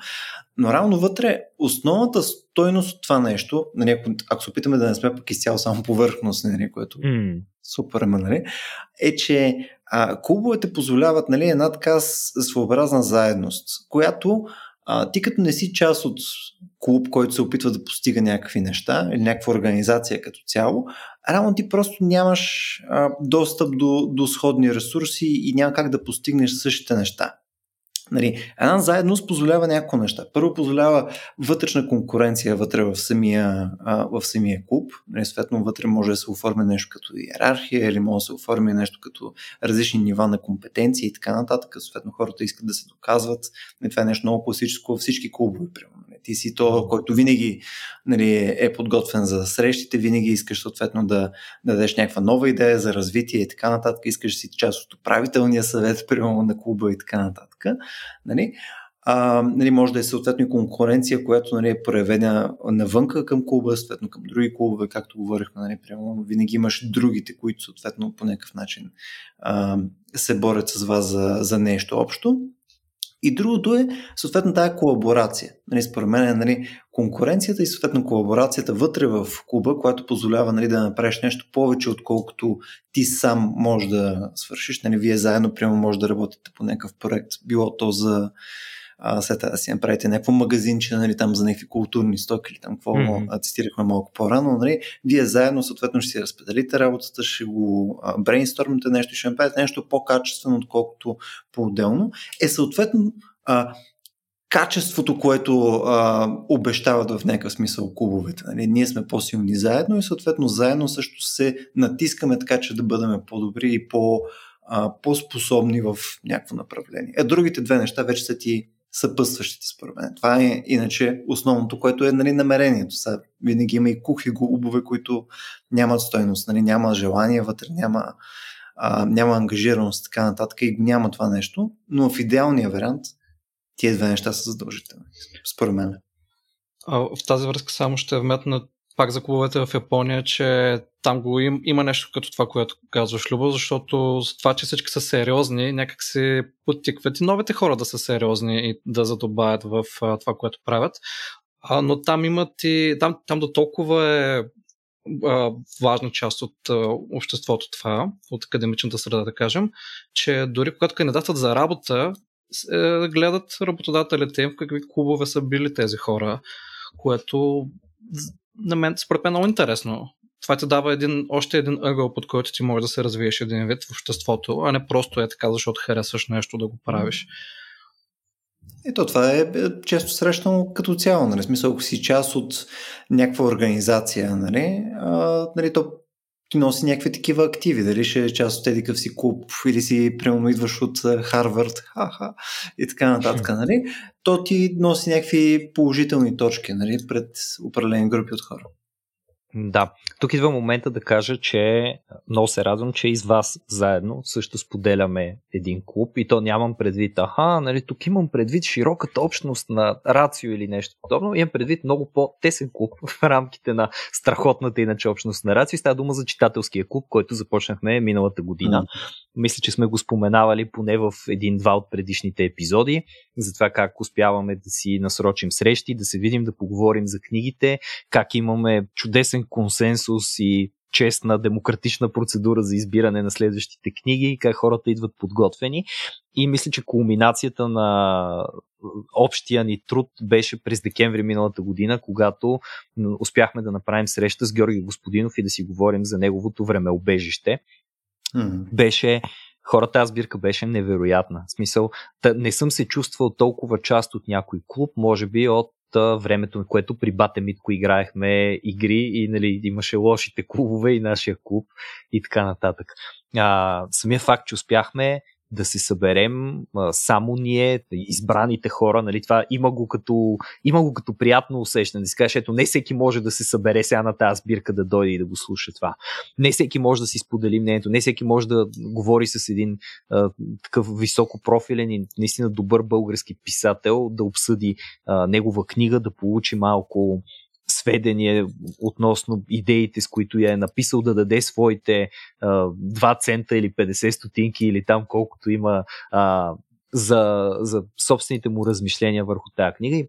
Но реално вътре основната стойност от това нещо, нали, ако, ако се опитаме да не сме пък изцяло само повърхност, нали, което mm. супер, нали, е, че а, клубовете позволяват нали, една така своеобразна заедност, която а, ти като не си част от клуб, който се опитва да постига някакви неща или някаква организация като цяло, реално ти просто нямаш а, достъп до, до сходни ресурси и няма как да постигнеш същите неща. Нали, една заедност позволява няколко неща. Първо позволява вътрешна конкуренция вътре в самия, а, в самия клуб. Нали, съответно, вътре може да се оформи нещо като иерархия или може да се оформи нещо като различни нива на компетенции и така нататък. Съответно, хората искат да се доказват. Нали, това е нещо много класическо във всички клубове. Примерно. Ти си то, който винаги нали, е подготвен за срещите, винаги искаш съответно да, да дадеш някаква нова идея за развитие и така нататък. Искаш си част от управителния съвет, примерно на клуба и така нататък. Нали? А, нали, може да е съответно и конкуренция, която нали, е проявена навънка към клуба, съответно към други клубове, както говорихме, нали, прямо винаги имаш другите, които съответно по някакъв начин а, се борят с вас за, за нещо общо. И другото е, съответно, тази колаборация. Нали, според мен е нали, конкуренцията и съответно колаборацията вътре в клуба, която позволява нали, да направиш нещо повече, отколкото ти сам можеш да свършиш. Нали, вие заедно, прямо, може да работите по някакъв проект, било то за а, след да си направите някакво магазинче, нали, там за някакви културни стоки или там какво mm-hmm. цитирахме малко по-рано, нали, вие заедно съответно ще си разпределите работата, ще го брейнстормите нещо, ще направите нещо по-качествено, отколкото по-отделно. Е съответно а, качеството, което а, обещават в някакъв смисъл клубовете. Нали? Ние сме по-силни заедно и съответно заедно също се натискаме така, че да бъдем по-добри и по- по-способни в някакво направление. А другите две неща вече са ти съпътстващите според мен. Това е иначе основното, което е нали, намерението. Са, винаги има и кухи губове, които нямат стойност, нали, няма желание вътре, няма, а, няма ангажираност, така нататък и няма това нещо, но в идеалния вариант тия две неща са задължителни, според мен. А, в тази връзка само ще вметна пак за клубовете в Япония, че там го им, има нещо като това, което казваш, Любо, защото с това, че всички са сериозни, някак се подтикват и новите хора да са сериозни и да задобавят в а, това, което правят. А, но там имат и, там, там до толкова е а, важна част от а, обществото това, от академичната среда, да кажем, че дори когато кандидатът за работа, е, гледат работодателите им какви клубове са били тези хора, което на мен, според мен, е много интересно. Това ти дава един, още един ъгъл, под който ти можеш да се развиеш един вид в обществото, а не просто е така, защото харесваш нещо да го правиш. Ето, това е, е често срещано като цяло, нали? Смисъл, ако си част от някаква организация, нали, а, нали то носи някакви такива активи, дали ще е част от един си клуб или си примерно идваш от Харвард, ха-ха, и така нататък, нали, то ти носи някакви положителни точки нали, пред определени групи от хора. Да, тук идва момента да кажа, че много се радвам, че и с вас заедно също споделяме един клуб и то нямам предвид, аха, нали, тук имам предвид широката общност на Рацио или нещо подобно, имам предвид много по-тесен клуб в рамките на страхотната иначе общност на Рацио. Става дума за читателския клуб, който започнахме миналата година. Мисля, че сме го споменавали поне в един-два от предишните епизоди, за това как успяваме да си насрочим срещи, да се видим, да поговорим за книгите, как имаме чудесен консенсус и честна, демократична процедура за избиране на следващите книги как хората идват подготвени. И мисля, че кулминацията на общия ни труд беше през декември миналата година, когато успяхме да направим среща с Георги Господинов и да си говорим за неговото времеобежище. Mm-hmm. Беше хората, тази сбирка беше невероятна. В смисъл, не съм се чувствал толкова част от някой клуб, може би от времето, което при Бате Митко играехме игри и нали, имаше лошите клубове и нашия клуб и така нататък. А, самия факт, че успяхме да се съберем а, само ние, избраните хора, нали, това има го като, има го като приятно усещане. Да си кажеш, ето, не всеки може да се събере сега на тази сбирка да дойде и да го слуша това. Не всеки може да си сподели мнението, не всеки може да говори с един а, такъв високо профилен и наистина добър български писател, да обсъди а, негова книга, да получи малко сведения относно идеите, с които я е написал, да даде своите а, 2 цента или 50 стотинки или там колкото има а, за, за собствените му размишления върху тази книга. И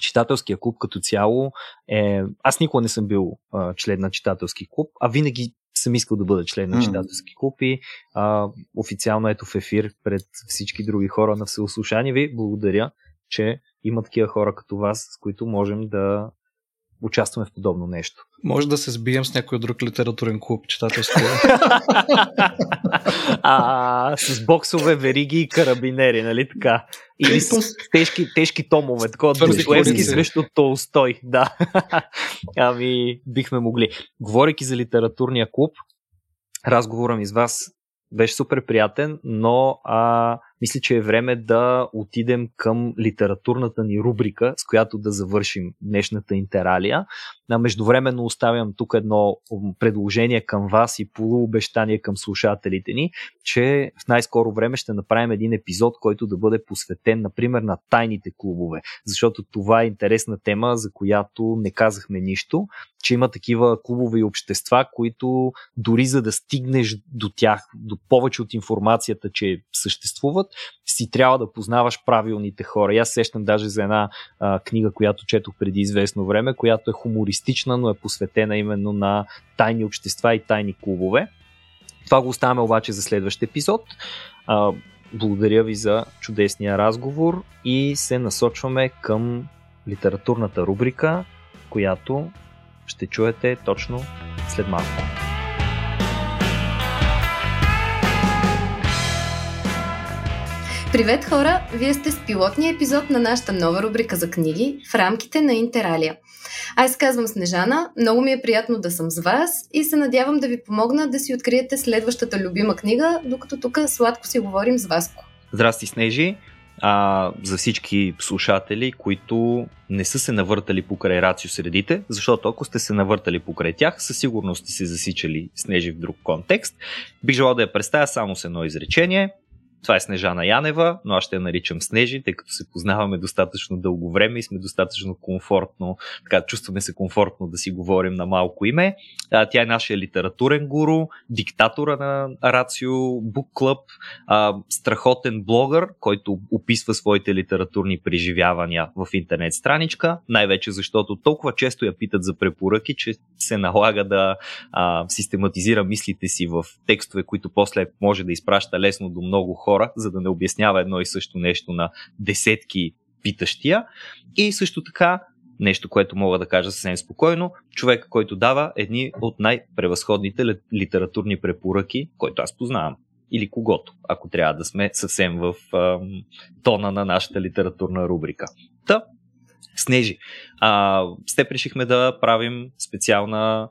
читателския клуб като цяло е... Аз никога не съм бил а, член на читателски клуб, а винаги съм искал да бъда член на читателски клуб и а, официално ето в ефир пред всички други хора на всеослушание ви. Благодаря, че има такива хора като вас, с които можем да участваме в подобно нещо. Може да се сбием с някой друг литературен клуб, читателски. а, с боксове, вериги и карабинери, нали така? Или с тежки, тежки томове, такова Достоевски срещу Толстой, да. ами, бихме могли. Говорейки за литературния клуб, разговора ми с вас беше супер приятен, но а, мисля, че е време да отидем към литературната ни рубрика, с която да завършим днешната интералия. Междувременно оставям тук едно предложение към вас и полуобещание към слушателите ни, че в най-скоро време ще направим един епизод, който да бъде посветен, например, на тайните клубове, защото това е интересна тема, за която не казахме нищо, че има такива клубове и общества, които дори за да стигнеш до тях, до повече от информацията, че съществуват, си трябва да познаваш правилните хора. Аз сещам даже за една а, книга, която четох преди известно време, която е хумористична, но е посветена именно на тайни общества и тайни клубове. Това го оставяме обаче за следващ епизод. А, благодаря ви за чудесния разговор и се насочваме към литературната рубрика, която ще чуете точно след малко. Привет хора! Вие сте с пилотния епизод на нашата нова рубрика за книги в рамките на Интералия. Аз казвам Снежана, много ми е приятно да съм с вас и се надявам да ви помогна да си откриете следващата любима книга, докато тук сладко си говорим с Васко. Здрасти, Снежи! а, за всички слушатели, които не са се навъртали покрай рацио средите, защото ако сте се навъртали покрай тях, със сигурност сте се засичали Снежи в друг контекст. Бих желал да я представя само с едно изречение. Това е Снежана Янева, но аз ще я наричам Снежи, тъй като се познаваме достатъчно дълго време и сме достатъчно комфортно, така чувстваме се комфортно да си говорим на малко име. Тя е нашия литературен гуру, диктатора на Рацио Book Club, страхотен блогър, който описва своите литературни преживявания в интернет страничка, най-вече защото толкова често я питат за препоръки, че се налага да а, систематизира мислите си в текстове, които после може да изпраща лесно до много хора хора, за да не обяснява едно и също нещо на десетки питащия. И също така, нещо, което мога да кажа съвсем спокойно, човек, който дава едни от най-превъзходните литературни препоръки, който аз познавам. Или когото, ако трябва да сме съвсем в ам, тона на нашата литературна рубрика. Та, Снежи, а, с теб решихме да правим специална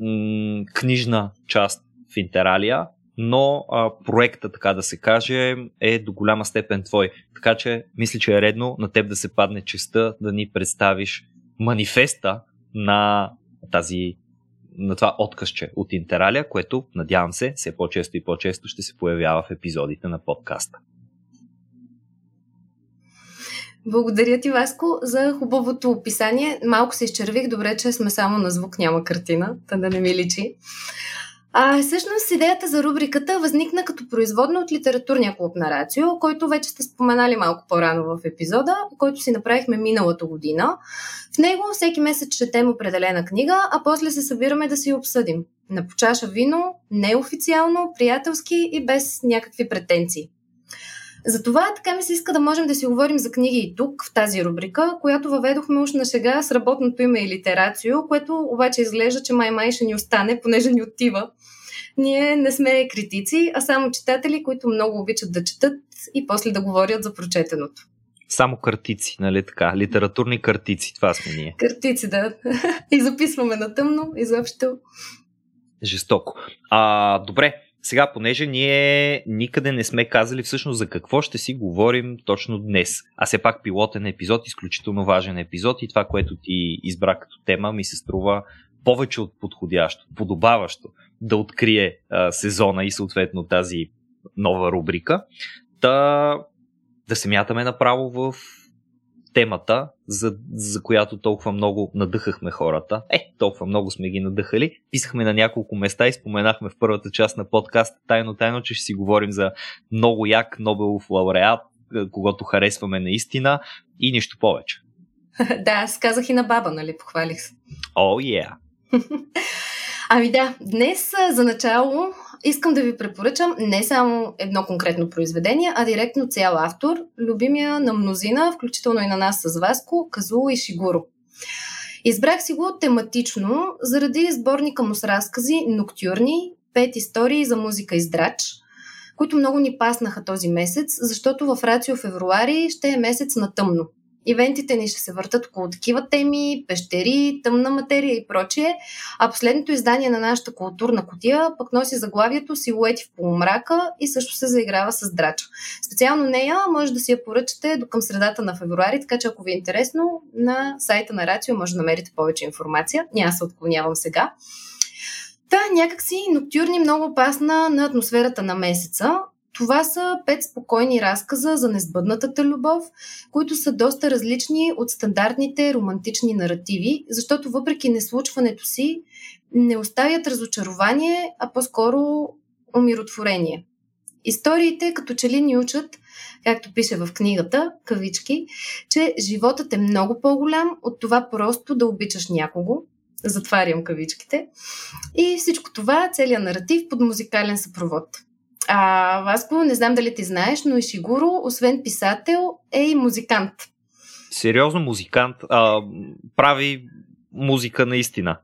м- книжна част в Интералия, но а, проекта, така да се каже, е до голяма степен твой. Така че мисля, че е редно на теб да се падне честа да ни представиш манифеста на тази на това откъсче от Интералия, което, надявам се, все по-често и по-често ще се появява в епизодите на подкаста. Благодаря ти, Васко, за хубавото описание. Малко се изчервих, добре, че сме само на звук, няма картина, да не ми личи. А, всъщност идеята за рубриката възникна като производна от литературния клуб на Рацио, който вече сте споменали малко по-рано в епизода, който си направихме миналата година. В него всеки месец четем определена книга, а после се събираме да си обсъдим. На почаша вино, неофициално, приятелски и без някакви претенции. Затова така ми се иска да можем да си говорим за книги и тук, в тази рубрика, която въведохме уж на шега с работното име и литерацио, което обаче изглежда, че май-май ще ни остане, понеже ни отива. Ние не сме критици, а само читатели, които много обичат да четат и после да говорят за прочетеното. Само картици, нали така? Литературни картици, това сме ние. Картици, да. и записваме на тъмно, изобщо. Жестоко. А, добре, сега, понеже ние никъде не сме казали всъщност за какво ще си говорим точно днес. А все пак пилотен епизод, изключително важен епизод и това, което ти избра като тема, ми се струва повече от подходящо, подобаващо да открие а, сезона и съответно тази нова рубрика. Да, да се мятаме направо в темата, за, за която толкова много надъхахме хората. Е, толкова много сме ги надъхали. Писахме на няколко места и споменахме в първата част на подкаст тайно-тайно, че ще си говорим за много як Нобелов лауреат, когато харесваме наистина и нищо повече. да, аз казах и на баба, нали? Похвалих се. О, oh, yeah. ами да, днес за начало искам да ви препоръчам не само едно конкретно произведение, а директно цял автор, любимия на мнозина, включително и на нас с Васко, Казуло и Шигуро. Избрах си го тематично, заради сборника му с разкази Ноктюрни, пет истории за музика и здрач, които много ни паснаха този месец, защото в Рацио февруари ще е месец на тъмно. Ивентите ни ще се въртат около такива теми, пещери, тъмна материя и прочие, а последното издание на нашата културна котия пък носи заглавието Силуети в полумрака и също се заиграва с драча. Специално нея може да си я поръчате до към средата на февруари, така че ако ви е интересно, на сайта на Рацио може да намерите повече информация. Няма се отклонявам сега. Та, някакси ноктюрни много опасна на атмосферата на месеца. Това са пет спокойни разказа за незбъднатата любов, които са доста различни от стандартните романтични наративи, защото въпреки неслучването си не оставят разочарование, а по-скоро умиротворение. Историите като че ли ни учат, както пише в книгата, кавички, че животът е много по-голям от това просто да обичаш някого, затварям кавичките, и всичко това, целият наратив под музикален съпровод – а, Васко, не знам дали ти знаеш, но Ишигуро, освен писател, е и музикант. Сериозно музикант. А, прави музика наистина.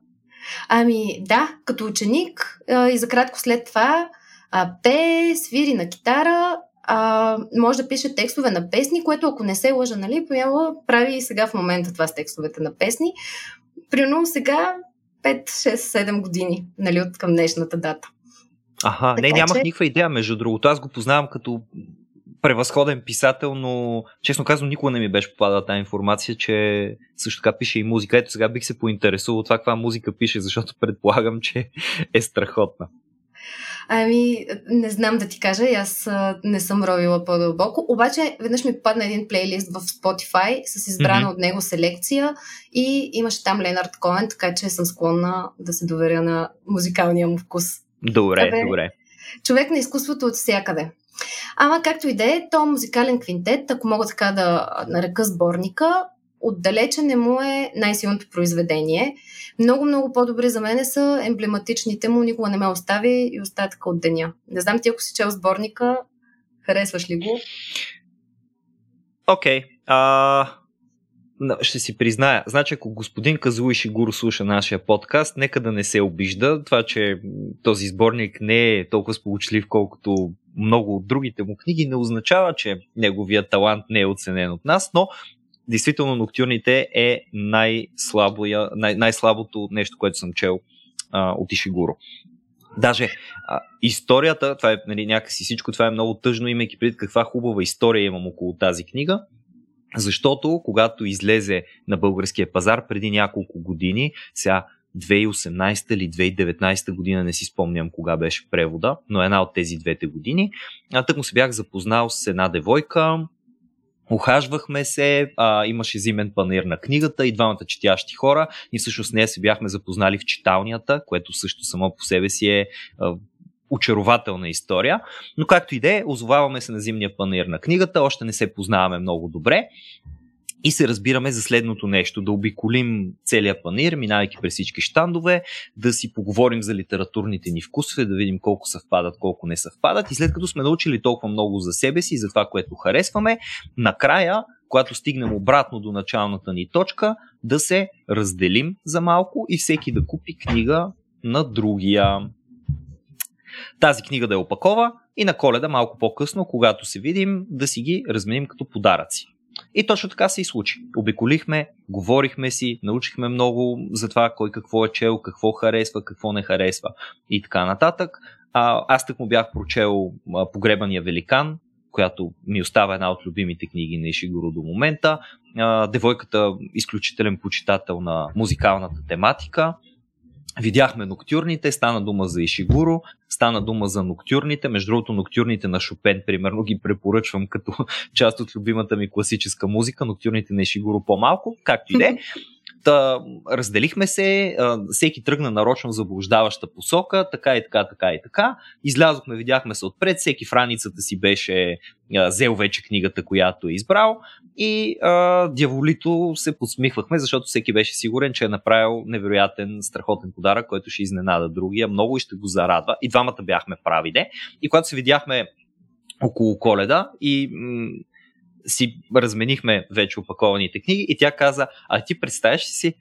Ами да, като ученик а, и за кратко след това а, пее, свири на китара, а, може да пише текстове на песни, което ако не се лъжа, нали, поява, прави и сега в момента това с текстовете на песни. Примерно сега 5, 6, 7 години, нали, от към днешната дата. Аха, така, не, нямах че... никаква идея, между другото. Аз го познавам като превъзходен писател, но честно казвам, никога не ми беше попадала тази информация, че също така пише и музика. Ето сега бих се поинтересувал това каква музика пише, защото предполагам, че е страхотна. Ами, не знам да ти кажа, аз не съм ровила по-дълбоко. Обаче, веднъж ми попадна един плейлист в Spotify с избрана mm-hmm. от него селекция и имаше там Ленард Коен, така че съм склонна да се доверя на музикалния му вкус. Добре, Абе, добре. Човек на изкуството от всякъде. Ама както и да е, то музикален квинтет, ако мога така да нарека сборника, отдалече не му е най-силното произведение. Много, много по-добре за мен са емблематичните му, никога не ме остави и остатъка от деня. Не знам ти, ако си чел сборника, харесваш ли го? Окей. Okay. Ще си призная. Значи, ако господин Казуи Шигуро слуша нашия подкаст, нека да не се обижда. Това, че този сборник не е толкова сполучлив, колкото много от другите му книги, не означава, че неговият талант не е оценен от нас, но действително Ноктюрните е най-слабото, най- най-слабото нещо, което съм чел а, от Ишигуро. Даже а, историята, това е нали, някакси всичко, това е много тъжно, имайки предвид каква хубава история имам около тази книга. Защото когато излезе на българския пазар преди няколко години, сега 2018 или 2019 година, не си спомням кога беше превода, но една от тези двете години, а тък му се бях запознал с една девойка, Охажвахме се, а, имаше зимен панер на книгата и двамата четящи хора. И всъщност нея се бяхме запознали в читалнята, което също само по себе си е очарователна история. Но както и да е, озоваваме се на зимния панер на книгата, още не се познаваме много добре. И се разбираме за следното нещо, да обиколим целия панир, минавайки през всички щандове, да си поговорим за литературните ни вкусове, да видим колко съвпадат, колко не съвпадат. И след като сме научили толкова много за себе си и за това, което харесваме, накрая, когато стигнем обратно до началната ни точка, да се разделим за малко и всеки да купи книга на другия. Тази книга да е опакова и на коледа малко по-късно, когато се видим, да си ги разменим като подаръци. И точно така се и случи. Обиколихме, говорихме си, научихме много за това кой какво е чел, какво харесва, какво не харесва и така нататък. А, аз так му бях прочел Погребания великан, която ми остава една от любимите книги на Ишигуро до момента. А, девойката изключителен почитател на музикалната тематика. Видяхме ноктюрните, стана дума за Ишигуро, стана дума за ноктюрните. Между другото, ноктюрните на Шопен, примерно, ги препоръчвам като част от любимата ми класическа музика, ноктюрните на Ишигуро по-малко, както и де. Та, разделихме се, всеки тръгна нарочно заблуждаваща посока, така и така, така и така. Излязохме, видяхме се отпред, всеки в раницата си беше взел вече книгата, която е избрал и а, дяволито се подсмихвахме, защото всеки беше сигурен, че е направил невероятен, страхотен подарък, който ще изненада другия много и ще го зарадва. И двамата бяхме прави, де. И когато се видяхме около коледа и м- си разменихме вече опакованите книги и тя каза, а ти представяш си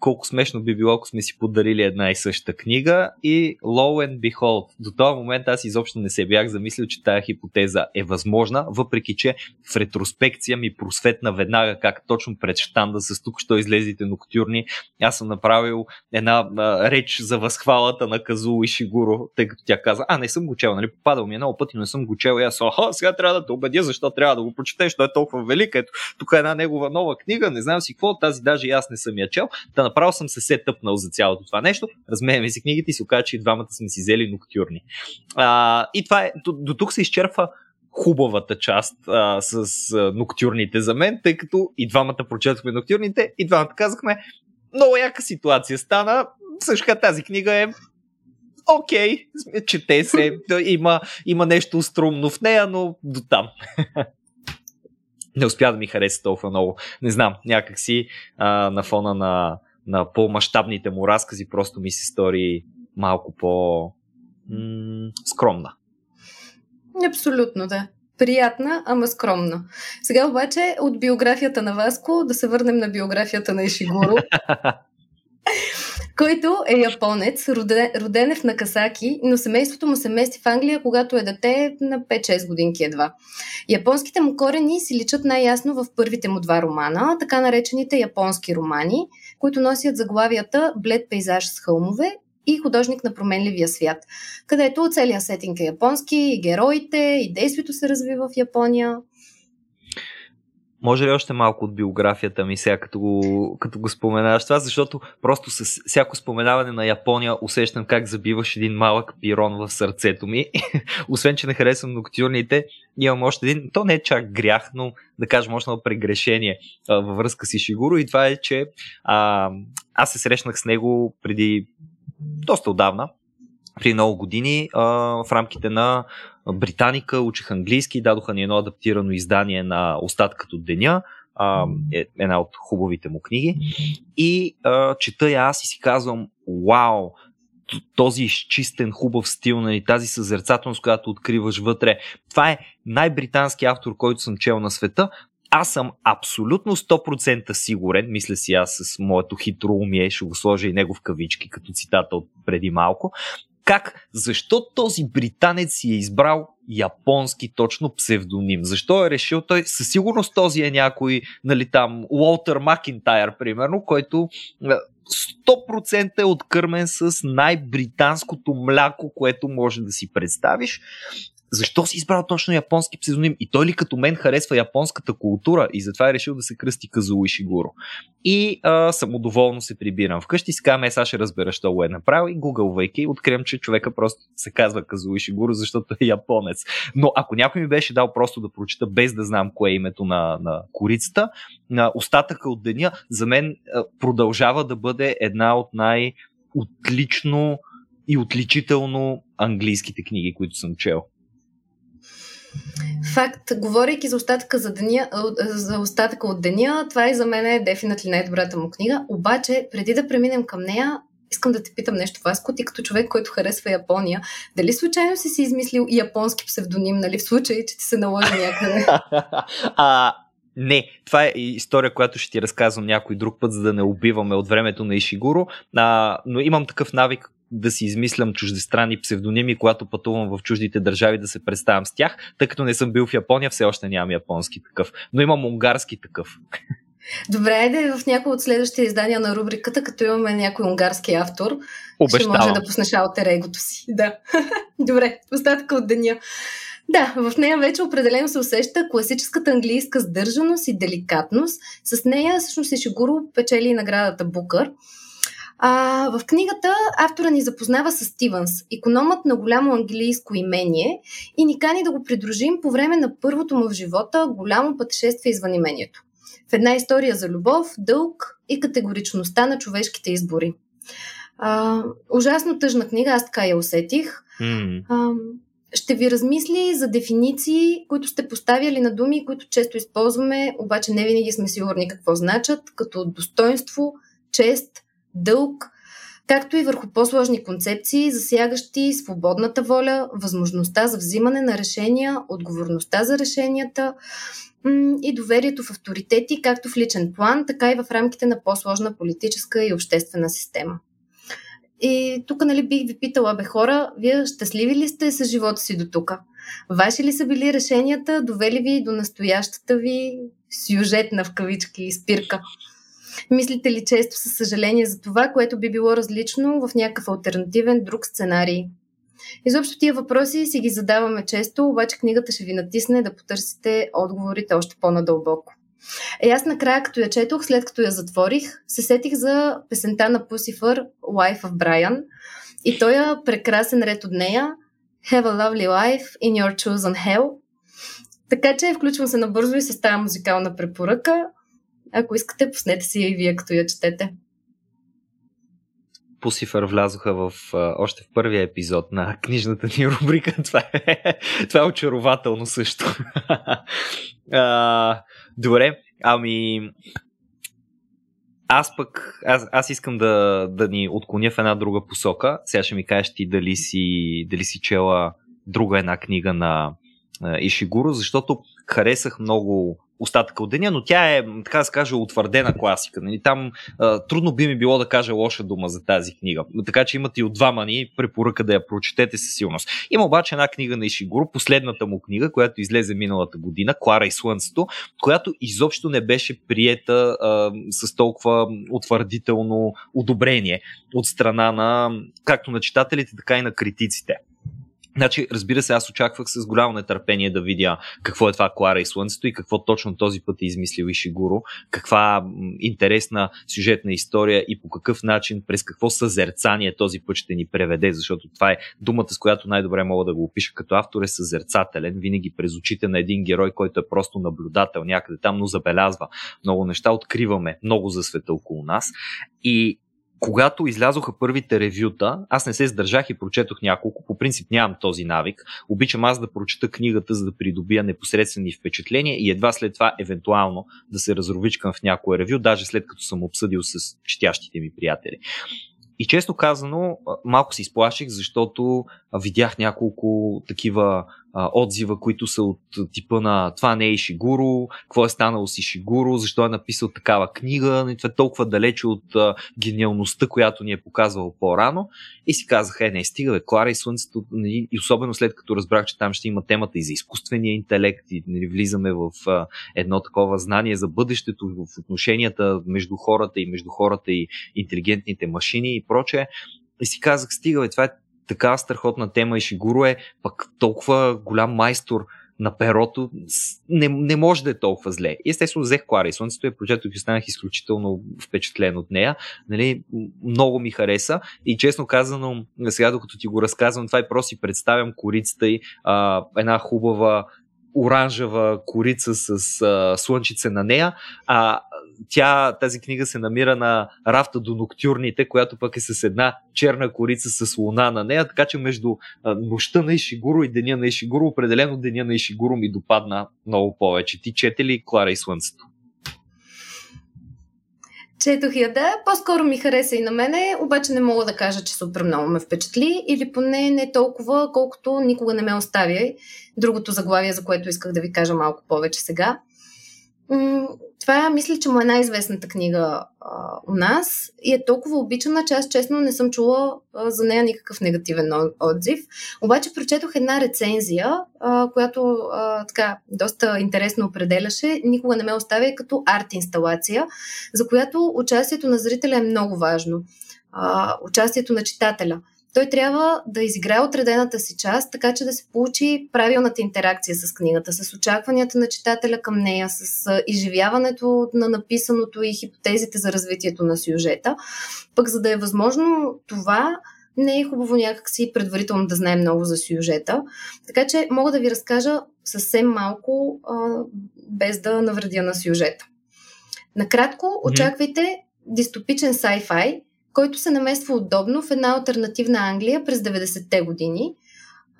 колко смешно би било, ако сме си подарили една и съща книга. И low and behold, до този момент аз изобщо не се бях замислил, че тая хипотеза е възможна, въпреки че в ретроспекция ми просветна веднага как точно пред штанда с тук, що излезите ноктюрни, аз съм направил една а, реч за възхвалата на Казу и Шигуро, тъй като тя каза, а не съм го чел, нали, попадал ми е много пъти, но не съм го чел. И аз, аха, сега трябва да те убедя, защо трябва да го прочетеш, той е толкова велик, ето, тук е една негова нова книга, не знам си какво, тази даже и аз не съм я чел, да направо съм се се тъпнал за цялото това нещо. Разменяме си книгите и се оказа, че и двамата сме си взели ноктюрни. А, и това е, до, до тук се изчерпва хубавата част а, с а, ноктюрните за мен, тъй като и двамата прочетохме ноктюрните и двамата казахме много яка ситуация стана. Също тази книга е окей, okay, чете се, има, има нещо струмно в нея, но до там. не успя да ми хареса толкова много. Не знам, някакси а, на фона на, на по-масштабните му разкази просто ми се стори малко по м- скромна. Абсолютно, да. Приятна, ама скромна. Сега обаче от биографията на Васко да се върнем на биографията на Ишигуро. който е японец, роден, роден е в Накасаки, но семейството му се мести в Англия, когато е дете на 5-6 годинки едва. Японските му корени си личат най-ясно в първите му два романа, така наречените японски романи, които носят заглавията Блед пейзаж с хълмове и художник на променливия свят, където целият сетинг е японски, и героите, и действието се развива в Япония. Може ли още малко от биографията ми сега, като го, като го споменаваш това, защото просто с всяко споменаване на Япония усещам как забиваш един малък пирон в сърцето ми. Освен, че не харесвам ноктюрните, имам още един, то не е чак грях, но да кажем още едно прегрешение а, във връзка с Ишигуро. И това е, че а, аз се срещнах с него преди доста отдавна, при много години а, в рамките на Британика, учих английски, дадоха ни едно адаптирано издание на Остаткът от деня, а, е една от хубавите му книги. И а, чета я аз и си казвам, вау, този изчистен, хубав стил, нали, тази съзерцателност, която откриваш вътре. Това е най-британски автор, който съм чел на света. Аз съм абсолютно 100% сигурен, мисля си аз с моето хитро умие, ще го сложа и него в кавички, като цитата от преди малко, как, защо този британец си е избрал японски точно псевдоним? Защо е решил той? Със сигурност този е някой, нали там, Уолтер Макинтайр, примерно, който 100% е откърмен с най-британското мляко, което може да си представиш. Защо си избрал точно японски псевдоним? И той ли като мен харесва японската култура и затова е решил да се кръсти Казуо Ишигуро. И а, самодоволно се прибирам вкъщи, си казвам, е, сега ще разбера, що го е направил и гугълвайки, откривам, че човека просто се казва Казуо Ишигуро, защото е японец. Но ако някой ми беше дал просто да прочита без да знам кое е името на, на корицата, на остатъка от деня, за мен продължава да бъде една от най-отлично и отличително английските книги, които съм чел. Факт, говорейки за остатъка, за, деня, за остатъка от деня, това и за мен е дефинитли най-добрата му книга. Обаче, преди да преминем към нея, искам да те питам нещо, Васко, ти като човек, който харесва Япония, дали случайно си си измислил японски псевдоним, нали, в случай, че ти се наложи някъде? а, не, това е история, която ще ти разказвам някой друг път, за да не убиваме от времето на Ишигуро. А, но имам такъв навик, да си измислям чуждестранни псевдоними, когато пътувам в чуждите държави да се представям с тях, тъй като не съм бил в Япония, все още нямам японски такъв, но имам унгарски такъв. Добре, да в някои от следващите издания на рубриката, като имаме някой унгарски автор, Обещавам. ще може да пуснеш алтерегото си. Да. Добре, остатъка от деня. Да, в нея вече определено се усеща класическата английска сдържаност и деликатност. С нея всъщност Шигуро печели наградата Букър. А, в книгата автора ни запознава с Стивенс, економът на голямо английско имение и ни кани да го придружим по време на първото му в живота голямо пътешествие извън имението. В една история за любов, дълг и категоричността на човешките избори. А, ужасно тъжна книга, аз така я усетих. Mm. А, ще ви размисли за дефиниции, които сте поставяли на думи, които често използваме, обаче не винаги сме сигурни какво значат, като достоинство, чест, дълг, както и върху по-сложни концепции, засягащи свободната воля, възможността за взимане на решения, отговорността за решенията и доверието в авторитети, както в личен план, така и в рамките на по-сложна политическа и обществена система. И тук, нали, бих ви питала, бе хора, вие щастливи ли сте с живота си до тук? Ваши ли са били решенията, довели ви до настоящата ви сюжетна в кавички спирка? Мислите ли често със съжаление за това, което би било различно в някакъв альтернативен друг сценарий? Изобщо тия въпроси си ги задаваме често, обаче книгата ще ви натисне да потърсите отговорите още по-надълбоко. Е, аз накрая, като я четох, след като я затворих, се сетих за песента на Пусифър Life of Brian и той е прекрасен ред от нея Have a lovely life in your chosen hell. Така че включвам се набързо и с тази музикална препоръка. Ако искате, пуснете си я и вие, като я четете. Пусифър влязоха в, още в първия епизод на книжната ни рубрика. Това е, това е очарователно също. а, добре, ами аз пък, аз, аз искам да, да ни отклоня в една друга посока. Сега ще ми кажеш ти дали си, дали си чела друга една книга на Ишигуро, защото харесах много остатъка от деня, но тя е, така да се каже, утвърдена класика. Нали? Там а, трудно би ми било да кажа лоша дума за тази книга. Така че имате и от двама ни препоръка да я прочетете със силност. Има обаче една книга на Ишигуро, последната му книга, която излезе миналата година, Клара и Слънцето, която изобщо не беше приета а, с толкова утвърдително одобрение от страна на както на читателите, така и на критиците. Значи, разбира се, аз очаквах с голямо нетърпение да видя какво е това Клара и Слънцето и какво точно този път е измислил Ишигуро, каква интересна сюжетна история и по какъв начин, през какво съзерцание този път ще ни преведе, защото това е думата, с която най-добре мога да го опиша като автор е съзерцателен, винаги през очите на един герой, който е просто наблюдател някъде там, но забелязва много неща, откриваме много за света около нас. И когато излязоха първите ревюта, аз не се сдържах и прочетох няколко. По принцип нямам този навик. Обичам аз да прочета книгата, за да придобия непосредствени впечатления и едва след това, евентуално, да се разровичкам в някое ревю, даже след като съм обсъдил с четящите ми приятели. И често казано, малко се изплаших, защото видях няколко такива а, отзива, които са от типа на това не е Ишигуро, какво е станало с Ишигуро, защо е написал такава книга, това е толкова далече от а, гениалността, която ни е показвал по-рано. И си казах, е, не, стига, бе, Клара и Слънцето, нали, и особено след като разбрах, че там ще има темата и за изкуствения интелект, и нали, влизаме в а, едно такова знание за бъдещето, в отношенията между хората и между хората и интелигентните машини и прочее. И си казах, стига, бе, това е така страхотна тема и Шигуро е пък толкова голям майстор на перото не, не може да е толкова зле. Естествено, взех Клара и Слънцето и прочетох и останах изключително впечатлен от нея. Нали, много ми хареса и честно казано, сега докато ти го разказвам, това и просто си представям корицата и а, една хубава оранжева корица с а, слънчице на нея, а тя, тази книга се намира на рафта до ноктюрните, която пък е с една черна корица с луна на нея, така че между нощта на Ишигуро и деня на Ишигуро, определено деня на Ишигуро ми допадна много повече. Ти чете ли Клара и Слънцето? Четох я, да. По-скоро ми хареса и на мене, обаче не мога да кажа, че супер много ме впечатли или поне не толкова, колкото никога не ме оставя. Другото заглавие, за което исках да ви кажа малко повече сега. Това мисля, че му е най-известната книга а, у нас и е толкова обичана, че аз честно не съм чула а, за нея никакъв негативен отзив. Обаче прочетох една рецензия, а, която а, така доста интересно определяше. Никога не ме оставя като арт инсталация, за която участието на зрителя е много важно. А, участието на читателя той трябва да изиграе отредената си част, така че да се получи правилната интеракция с книгата, с очакванията на читателя към нея, с изживяването на написаното и хипотезите за развитието на сюжета. Пък за да е възможно това, не е хубаво някакси предварително да знаем много за сюжета. Така че мога да ви разкажа съвсем малко, а, без да навредя на сюжета. Накратко, очаквайте дистопичен sci-fi, който се намества удобно в една альтернативна Англия през 90-те години.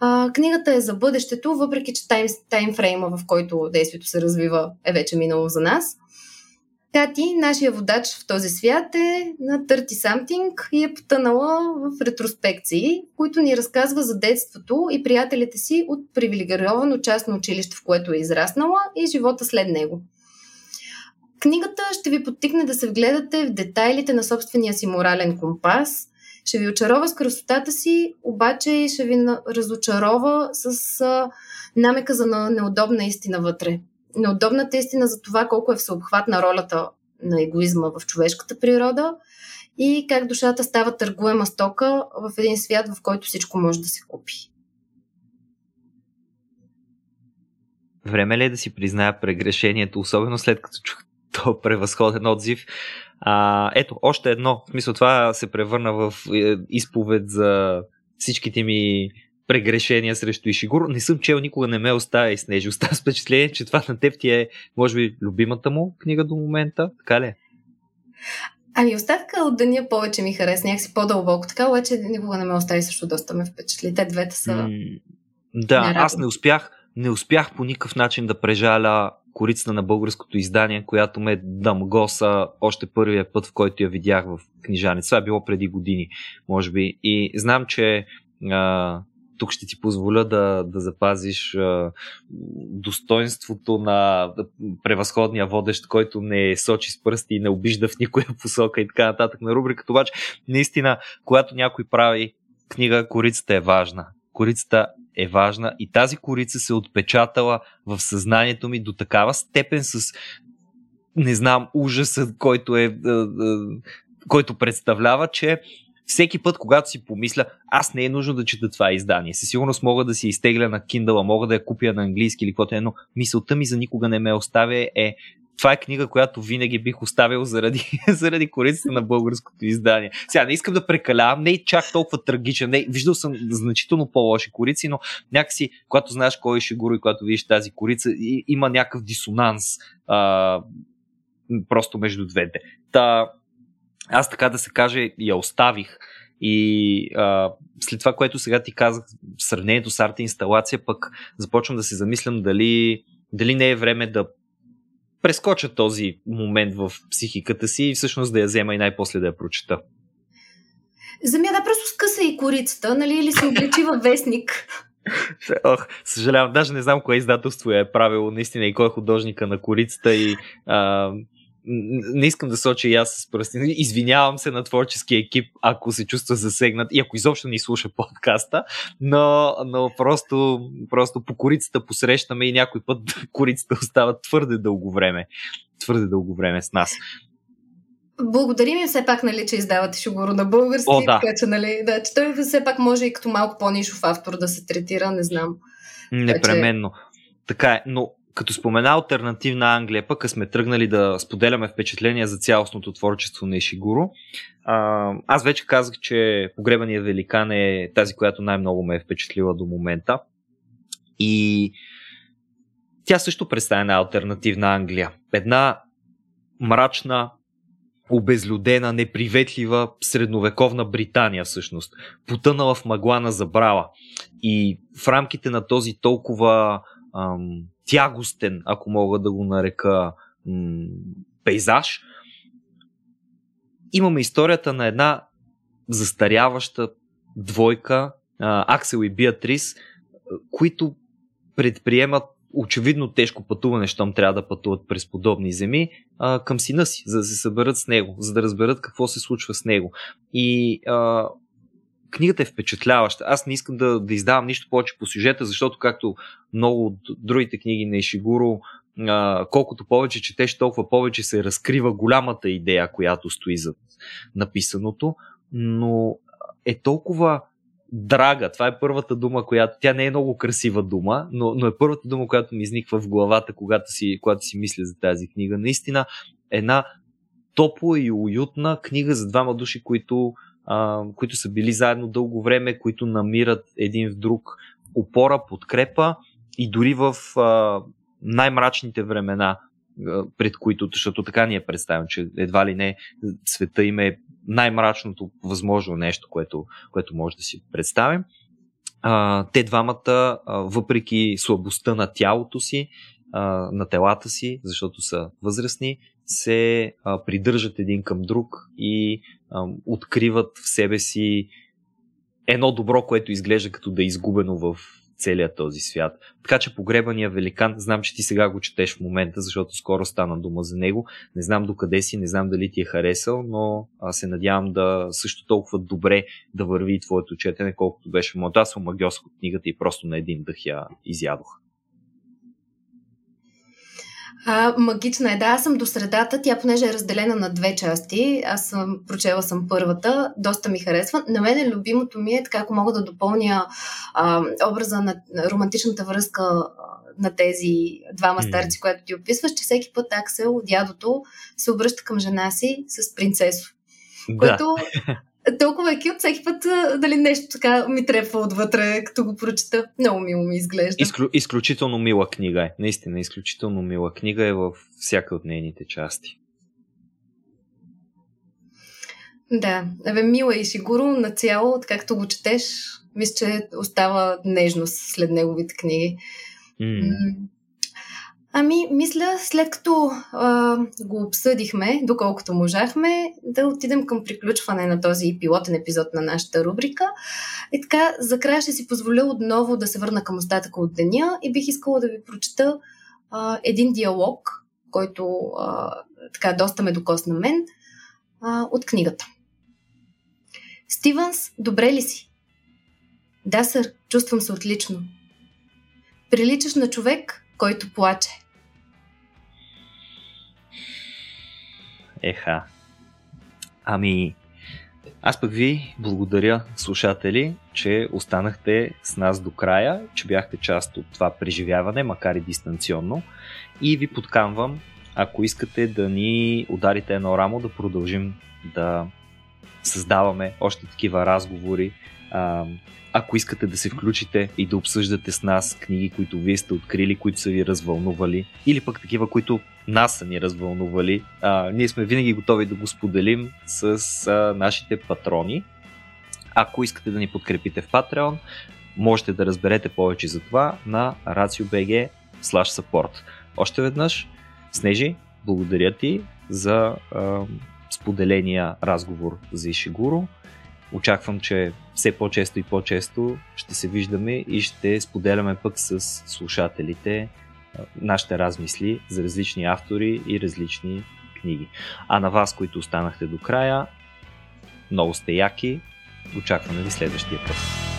А, книгата е за бъдещето, въпреки че тайм, таймфрейма, в който действието се развива, е вече минало за нас. Кати, нашия водач в този свят е на 30 something и е потънала в ретроспекции, които ни разказва за детството и приятелите си от привилегировано частно училище, в което е израснала и живота след него. Книгата ще ви подтикне да се вгледате в детайлите на собствения си морален компас, ще ви очарова с красотата си, обаче ще ви разочарова с намека за неудобна истина вътре. Неудобната истина за това колко е всеобхватна ролята на егоизма в човешката природа и как душата става търгуема стока в един свят, в който всичко може да се купи. Време ли е да си призная прегрешението, особено след като чух то превъзходен отзив. А, ето, още едно. В смисъл, това се превърна в е, изповед за всичките ми прегрешения срещу Ишигуро. Не съм чел, никога не ме оставя и снежи. Остава с впечатление, че това на теб ти е, може би, любимата му книга до момента. Така ли? Е? Ами оставка от деня повече ми хареса, някакси по-дълбоко. Така, обаче никога не ме остави също доста ме впечатли. Те двете са... М- да, аз не успях, не успях по никакъв начин да прежаля корицата на българското издание, която ме дъмгоса още първия път, в който я видях в книжаница. Това е било преди години, може би. И знам, че а, тук ще ти позволя да, да запазиш а, достоинството на превъзходния водещ, който не сочи с пръсти и не обижда в никоя посока и така нататък на рубриката. Обаче, наистина, когато някой прави книга, корицата е важна. Корицата е важна и тази корица се отпечатала в съзнанието ми до такава степен с не знам, ужасът, който е, е, е който представлява, че всеки път, когато си помисля, аз не е нужно да чета това издание. Със сигурност мога да си изтегля на Kindle, мога да я купя на английски или каквото е, но мисълта ми за никога не ме оставя е това е книга, която винаги бих оставил заради, заради корицата на българското издание. Сега не искам да прекалявам, не е чак толкова трагичен. Не, виждал съм значително по-лоши корици, но някакси, когато знаеш кой е Шигуро и когато видиш тази корица, и, има някакъв дисонанс а, просто между двете. Та, аз така да се каже, я оставих. И а, след това, което сега ти казах, в сравнението с арта инсталация, пък започвам да се замислям дали, дали не е време да прескоча този момент в психиката си и всъщност да я взема и най-после да я прочета. Замя да просто скъса и корицата, нали, или се обличи във вестник. Ох, съжалявам, даже не знам кое издателство е правило наистина и кой е художника на корицата и а, не искам да соча и аз с пръсти. Извинявам се на творческия екип, ако се чувства засегнат и ако изобщо ни слуша подкаста, но, но просто, просто по корицата посрещаме и някой път корицата остава твърде дълго време. Твърде дълго време с нас. Благодарим им все пак, нали, че издавате Шугуро на български, О, да. така че, нали, да, че той все пак може и като малко по-нишов автор да се третира, не знам. Непременно. Така е, но като спомена альтернативна Англия, пък сме тръгнали да споделяме впечатления за цялостното творчество на Ишигуро. Аз вече казах, че Погребания великан е тази, която най-много ме е впечатлила до момента. И тя също представя на альтернативна Англия. Една мрачна, обезлюдена, неприветлива средновековна Британия всъщност, потънала в мъгла на забрала. И в рамките на този толкова ам, тягостен, ако мога да го нарека, м- пейзаж, имаме историята на една застаряваща двойка, а, Аксел и Биатрис, които предприемат очевидно тежко пътуване, щом трябва да пътуват през подобни земи, а, към сина си, за да се съберат с него, за да разберат какво се случва с него. И а, книгата е впечатляваща. Аз не искам да, да издавам нищо повече по сюжета, защото както много от другите книги на Ишигуро, колкото повече четеш, толкова повече се разкрива голямата идея, която стои зад написаното, но е толкова драга. Това е първата дума, която. Тя не е много красива дума, но, но е първата дума, която ми изниква в главата, когато си, когато си мисля за тази книга. Наистина, една топла и уютна книга за двама души, които, а, които са били заедно дълго време, които намират един в друг опора, подкрепа и дори в а, най-мрачните времена, пред които, защото така ни е представено, че едва ли не света им е най-мрачното възможно нещо, което, което може да си представим. А, те двамата, а, въпреки слабостта на тялото си, а, на телата си, защото са възрастни, се а, придържат един към друг и а, откриват в себе си едно добро, което изглежда като да е изгубено в целият този свят. Така че погребания великан, знам, че ти сега го четеш в момента, защото скоро стана дума за него. Не знам докъде си, не знам дали ти е харесал, но аз се надявам да също толкова добре да върви твоето четене, колкото беше моето. Аз съм магиосък от книгата и просто на един дъх я изядох. А, магична е, да. Аз съм до средата. Тя, понеже е разделена на две части, аз съм прочела съм първата, доста ми харесва. На мен любимото ми е, така ако мога да допълня а, образа на, на романтичната връзка на тези двама старци, mm. което ти описваш, че всеки път Аксел, дядото, се обръща към жена си с принцесо. Да. Което толкова е кют, всеки път дали нещо така ми трепва отвътре, като го прочета. Много мило ми изглежда. Изклю, изключително мила книга е. Наистина, изключително мила книга е във всяка от нейните части. Да, Абе, мила и сигурно нацяло, както го четеш, мисля, че остава нежност след неговите книги. Mm. Ами, мисля, след като а, го обсъдихме, доколкото можахме, да отидем към приключване на този пилотен епизод на нашата рубрика. И така, за края ще си позволя отново да се върна към остатъка от деня и бих искала да ви прочета а, един диалог, който а, така доста ме докосна мен, а, от книгата. Стивенс, добре ли си? Да, сър, чувствам се отлично. Приличаш на човек, който плаче. Еха. Ами, аз пък ви благодаря, слушатели, че останахте с нас до края, че бяхте част от това преживяване, макар и дистанционно. И ви подканвам, ако искате да ни ударите едно рамо, да продължим да създаваме още такива разговори, ако искате да се включите и да обсъждате с нас книги, които вие сте открили, които са ви развълнували, или пък такива, които нас са ни развълнували, а, ние сме винаги готови да го споделим с а, нашите патрони. Ако искате да ни подкрепите в Patreon, можете да разберете повече за това на RACIO.BG support. Още веднъж, Снежи, благодаря ти за а, споделения разговор за Ишигуро. Очаквам, че все по-често и по-често ще се виждаме и ще споделяме пък с слушателите нашите размисли за различни автори и различни книги. А на вас, които останахте до края, много сте яки. Очакваме ви следващия път.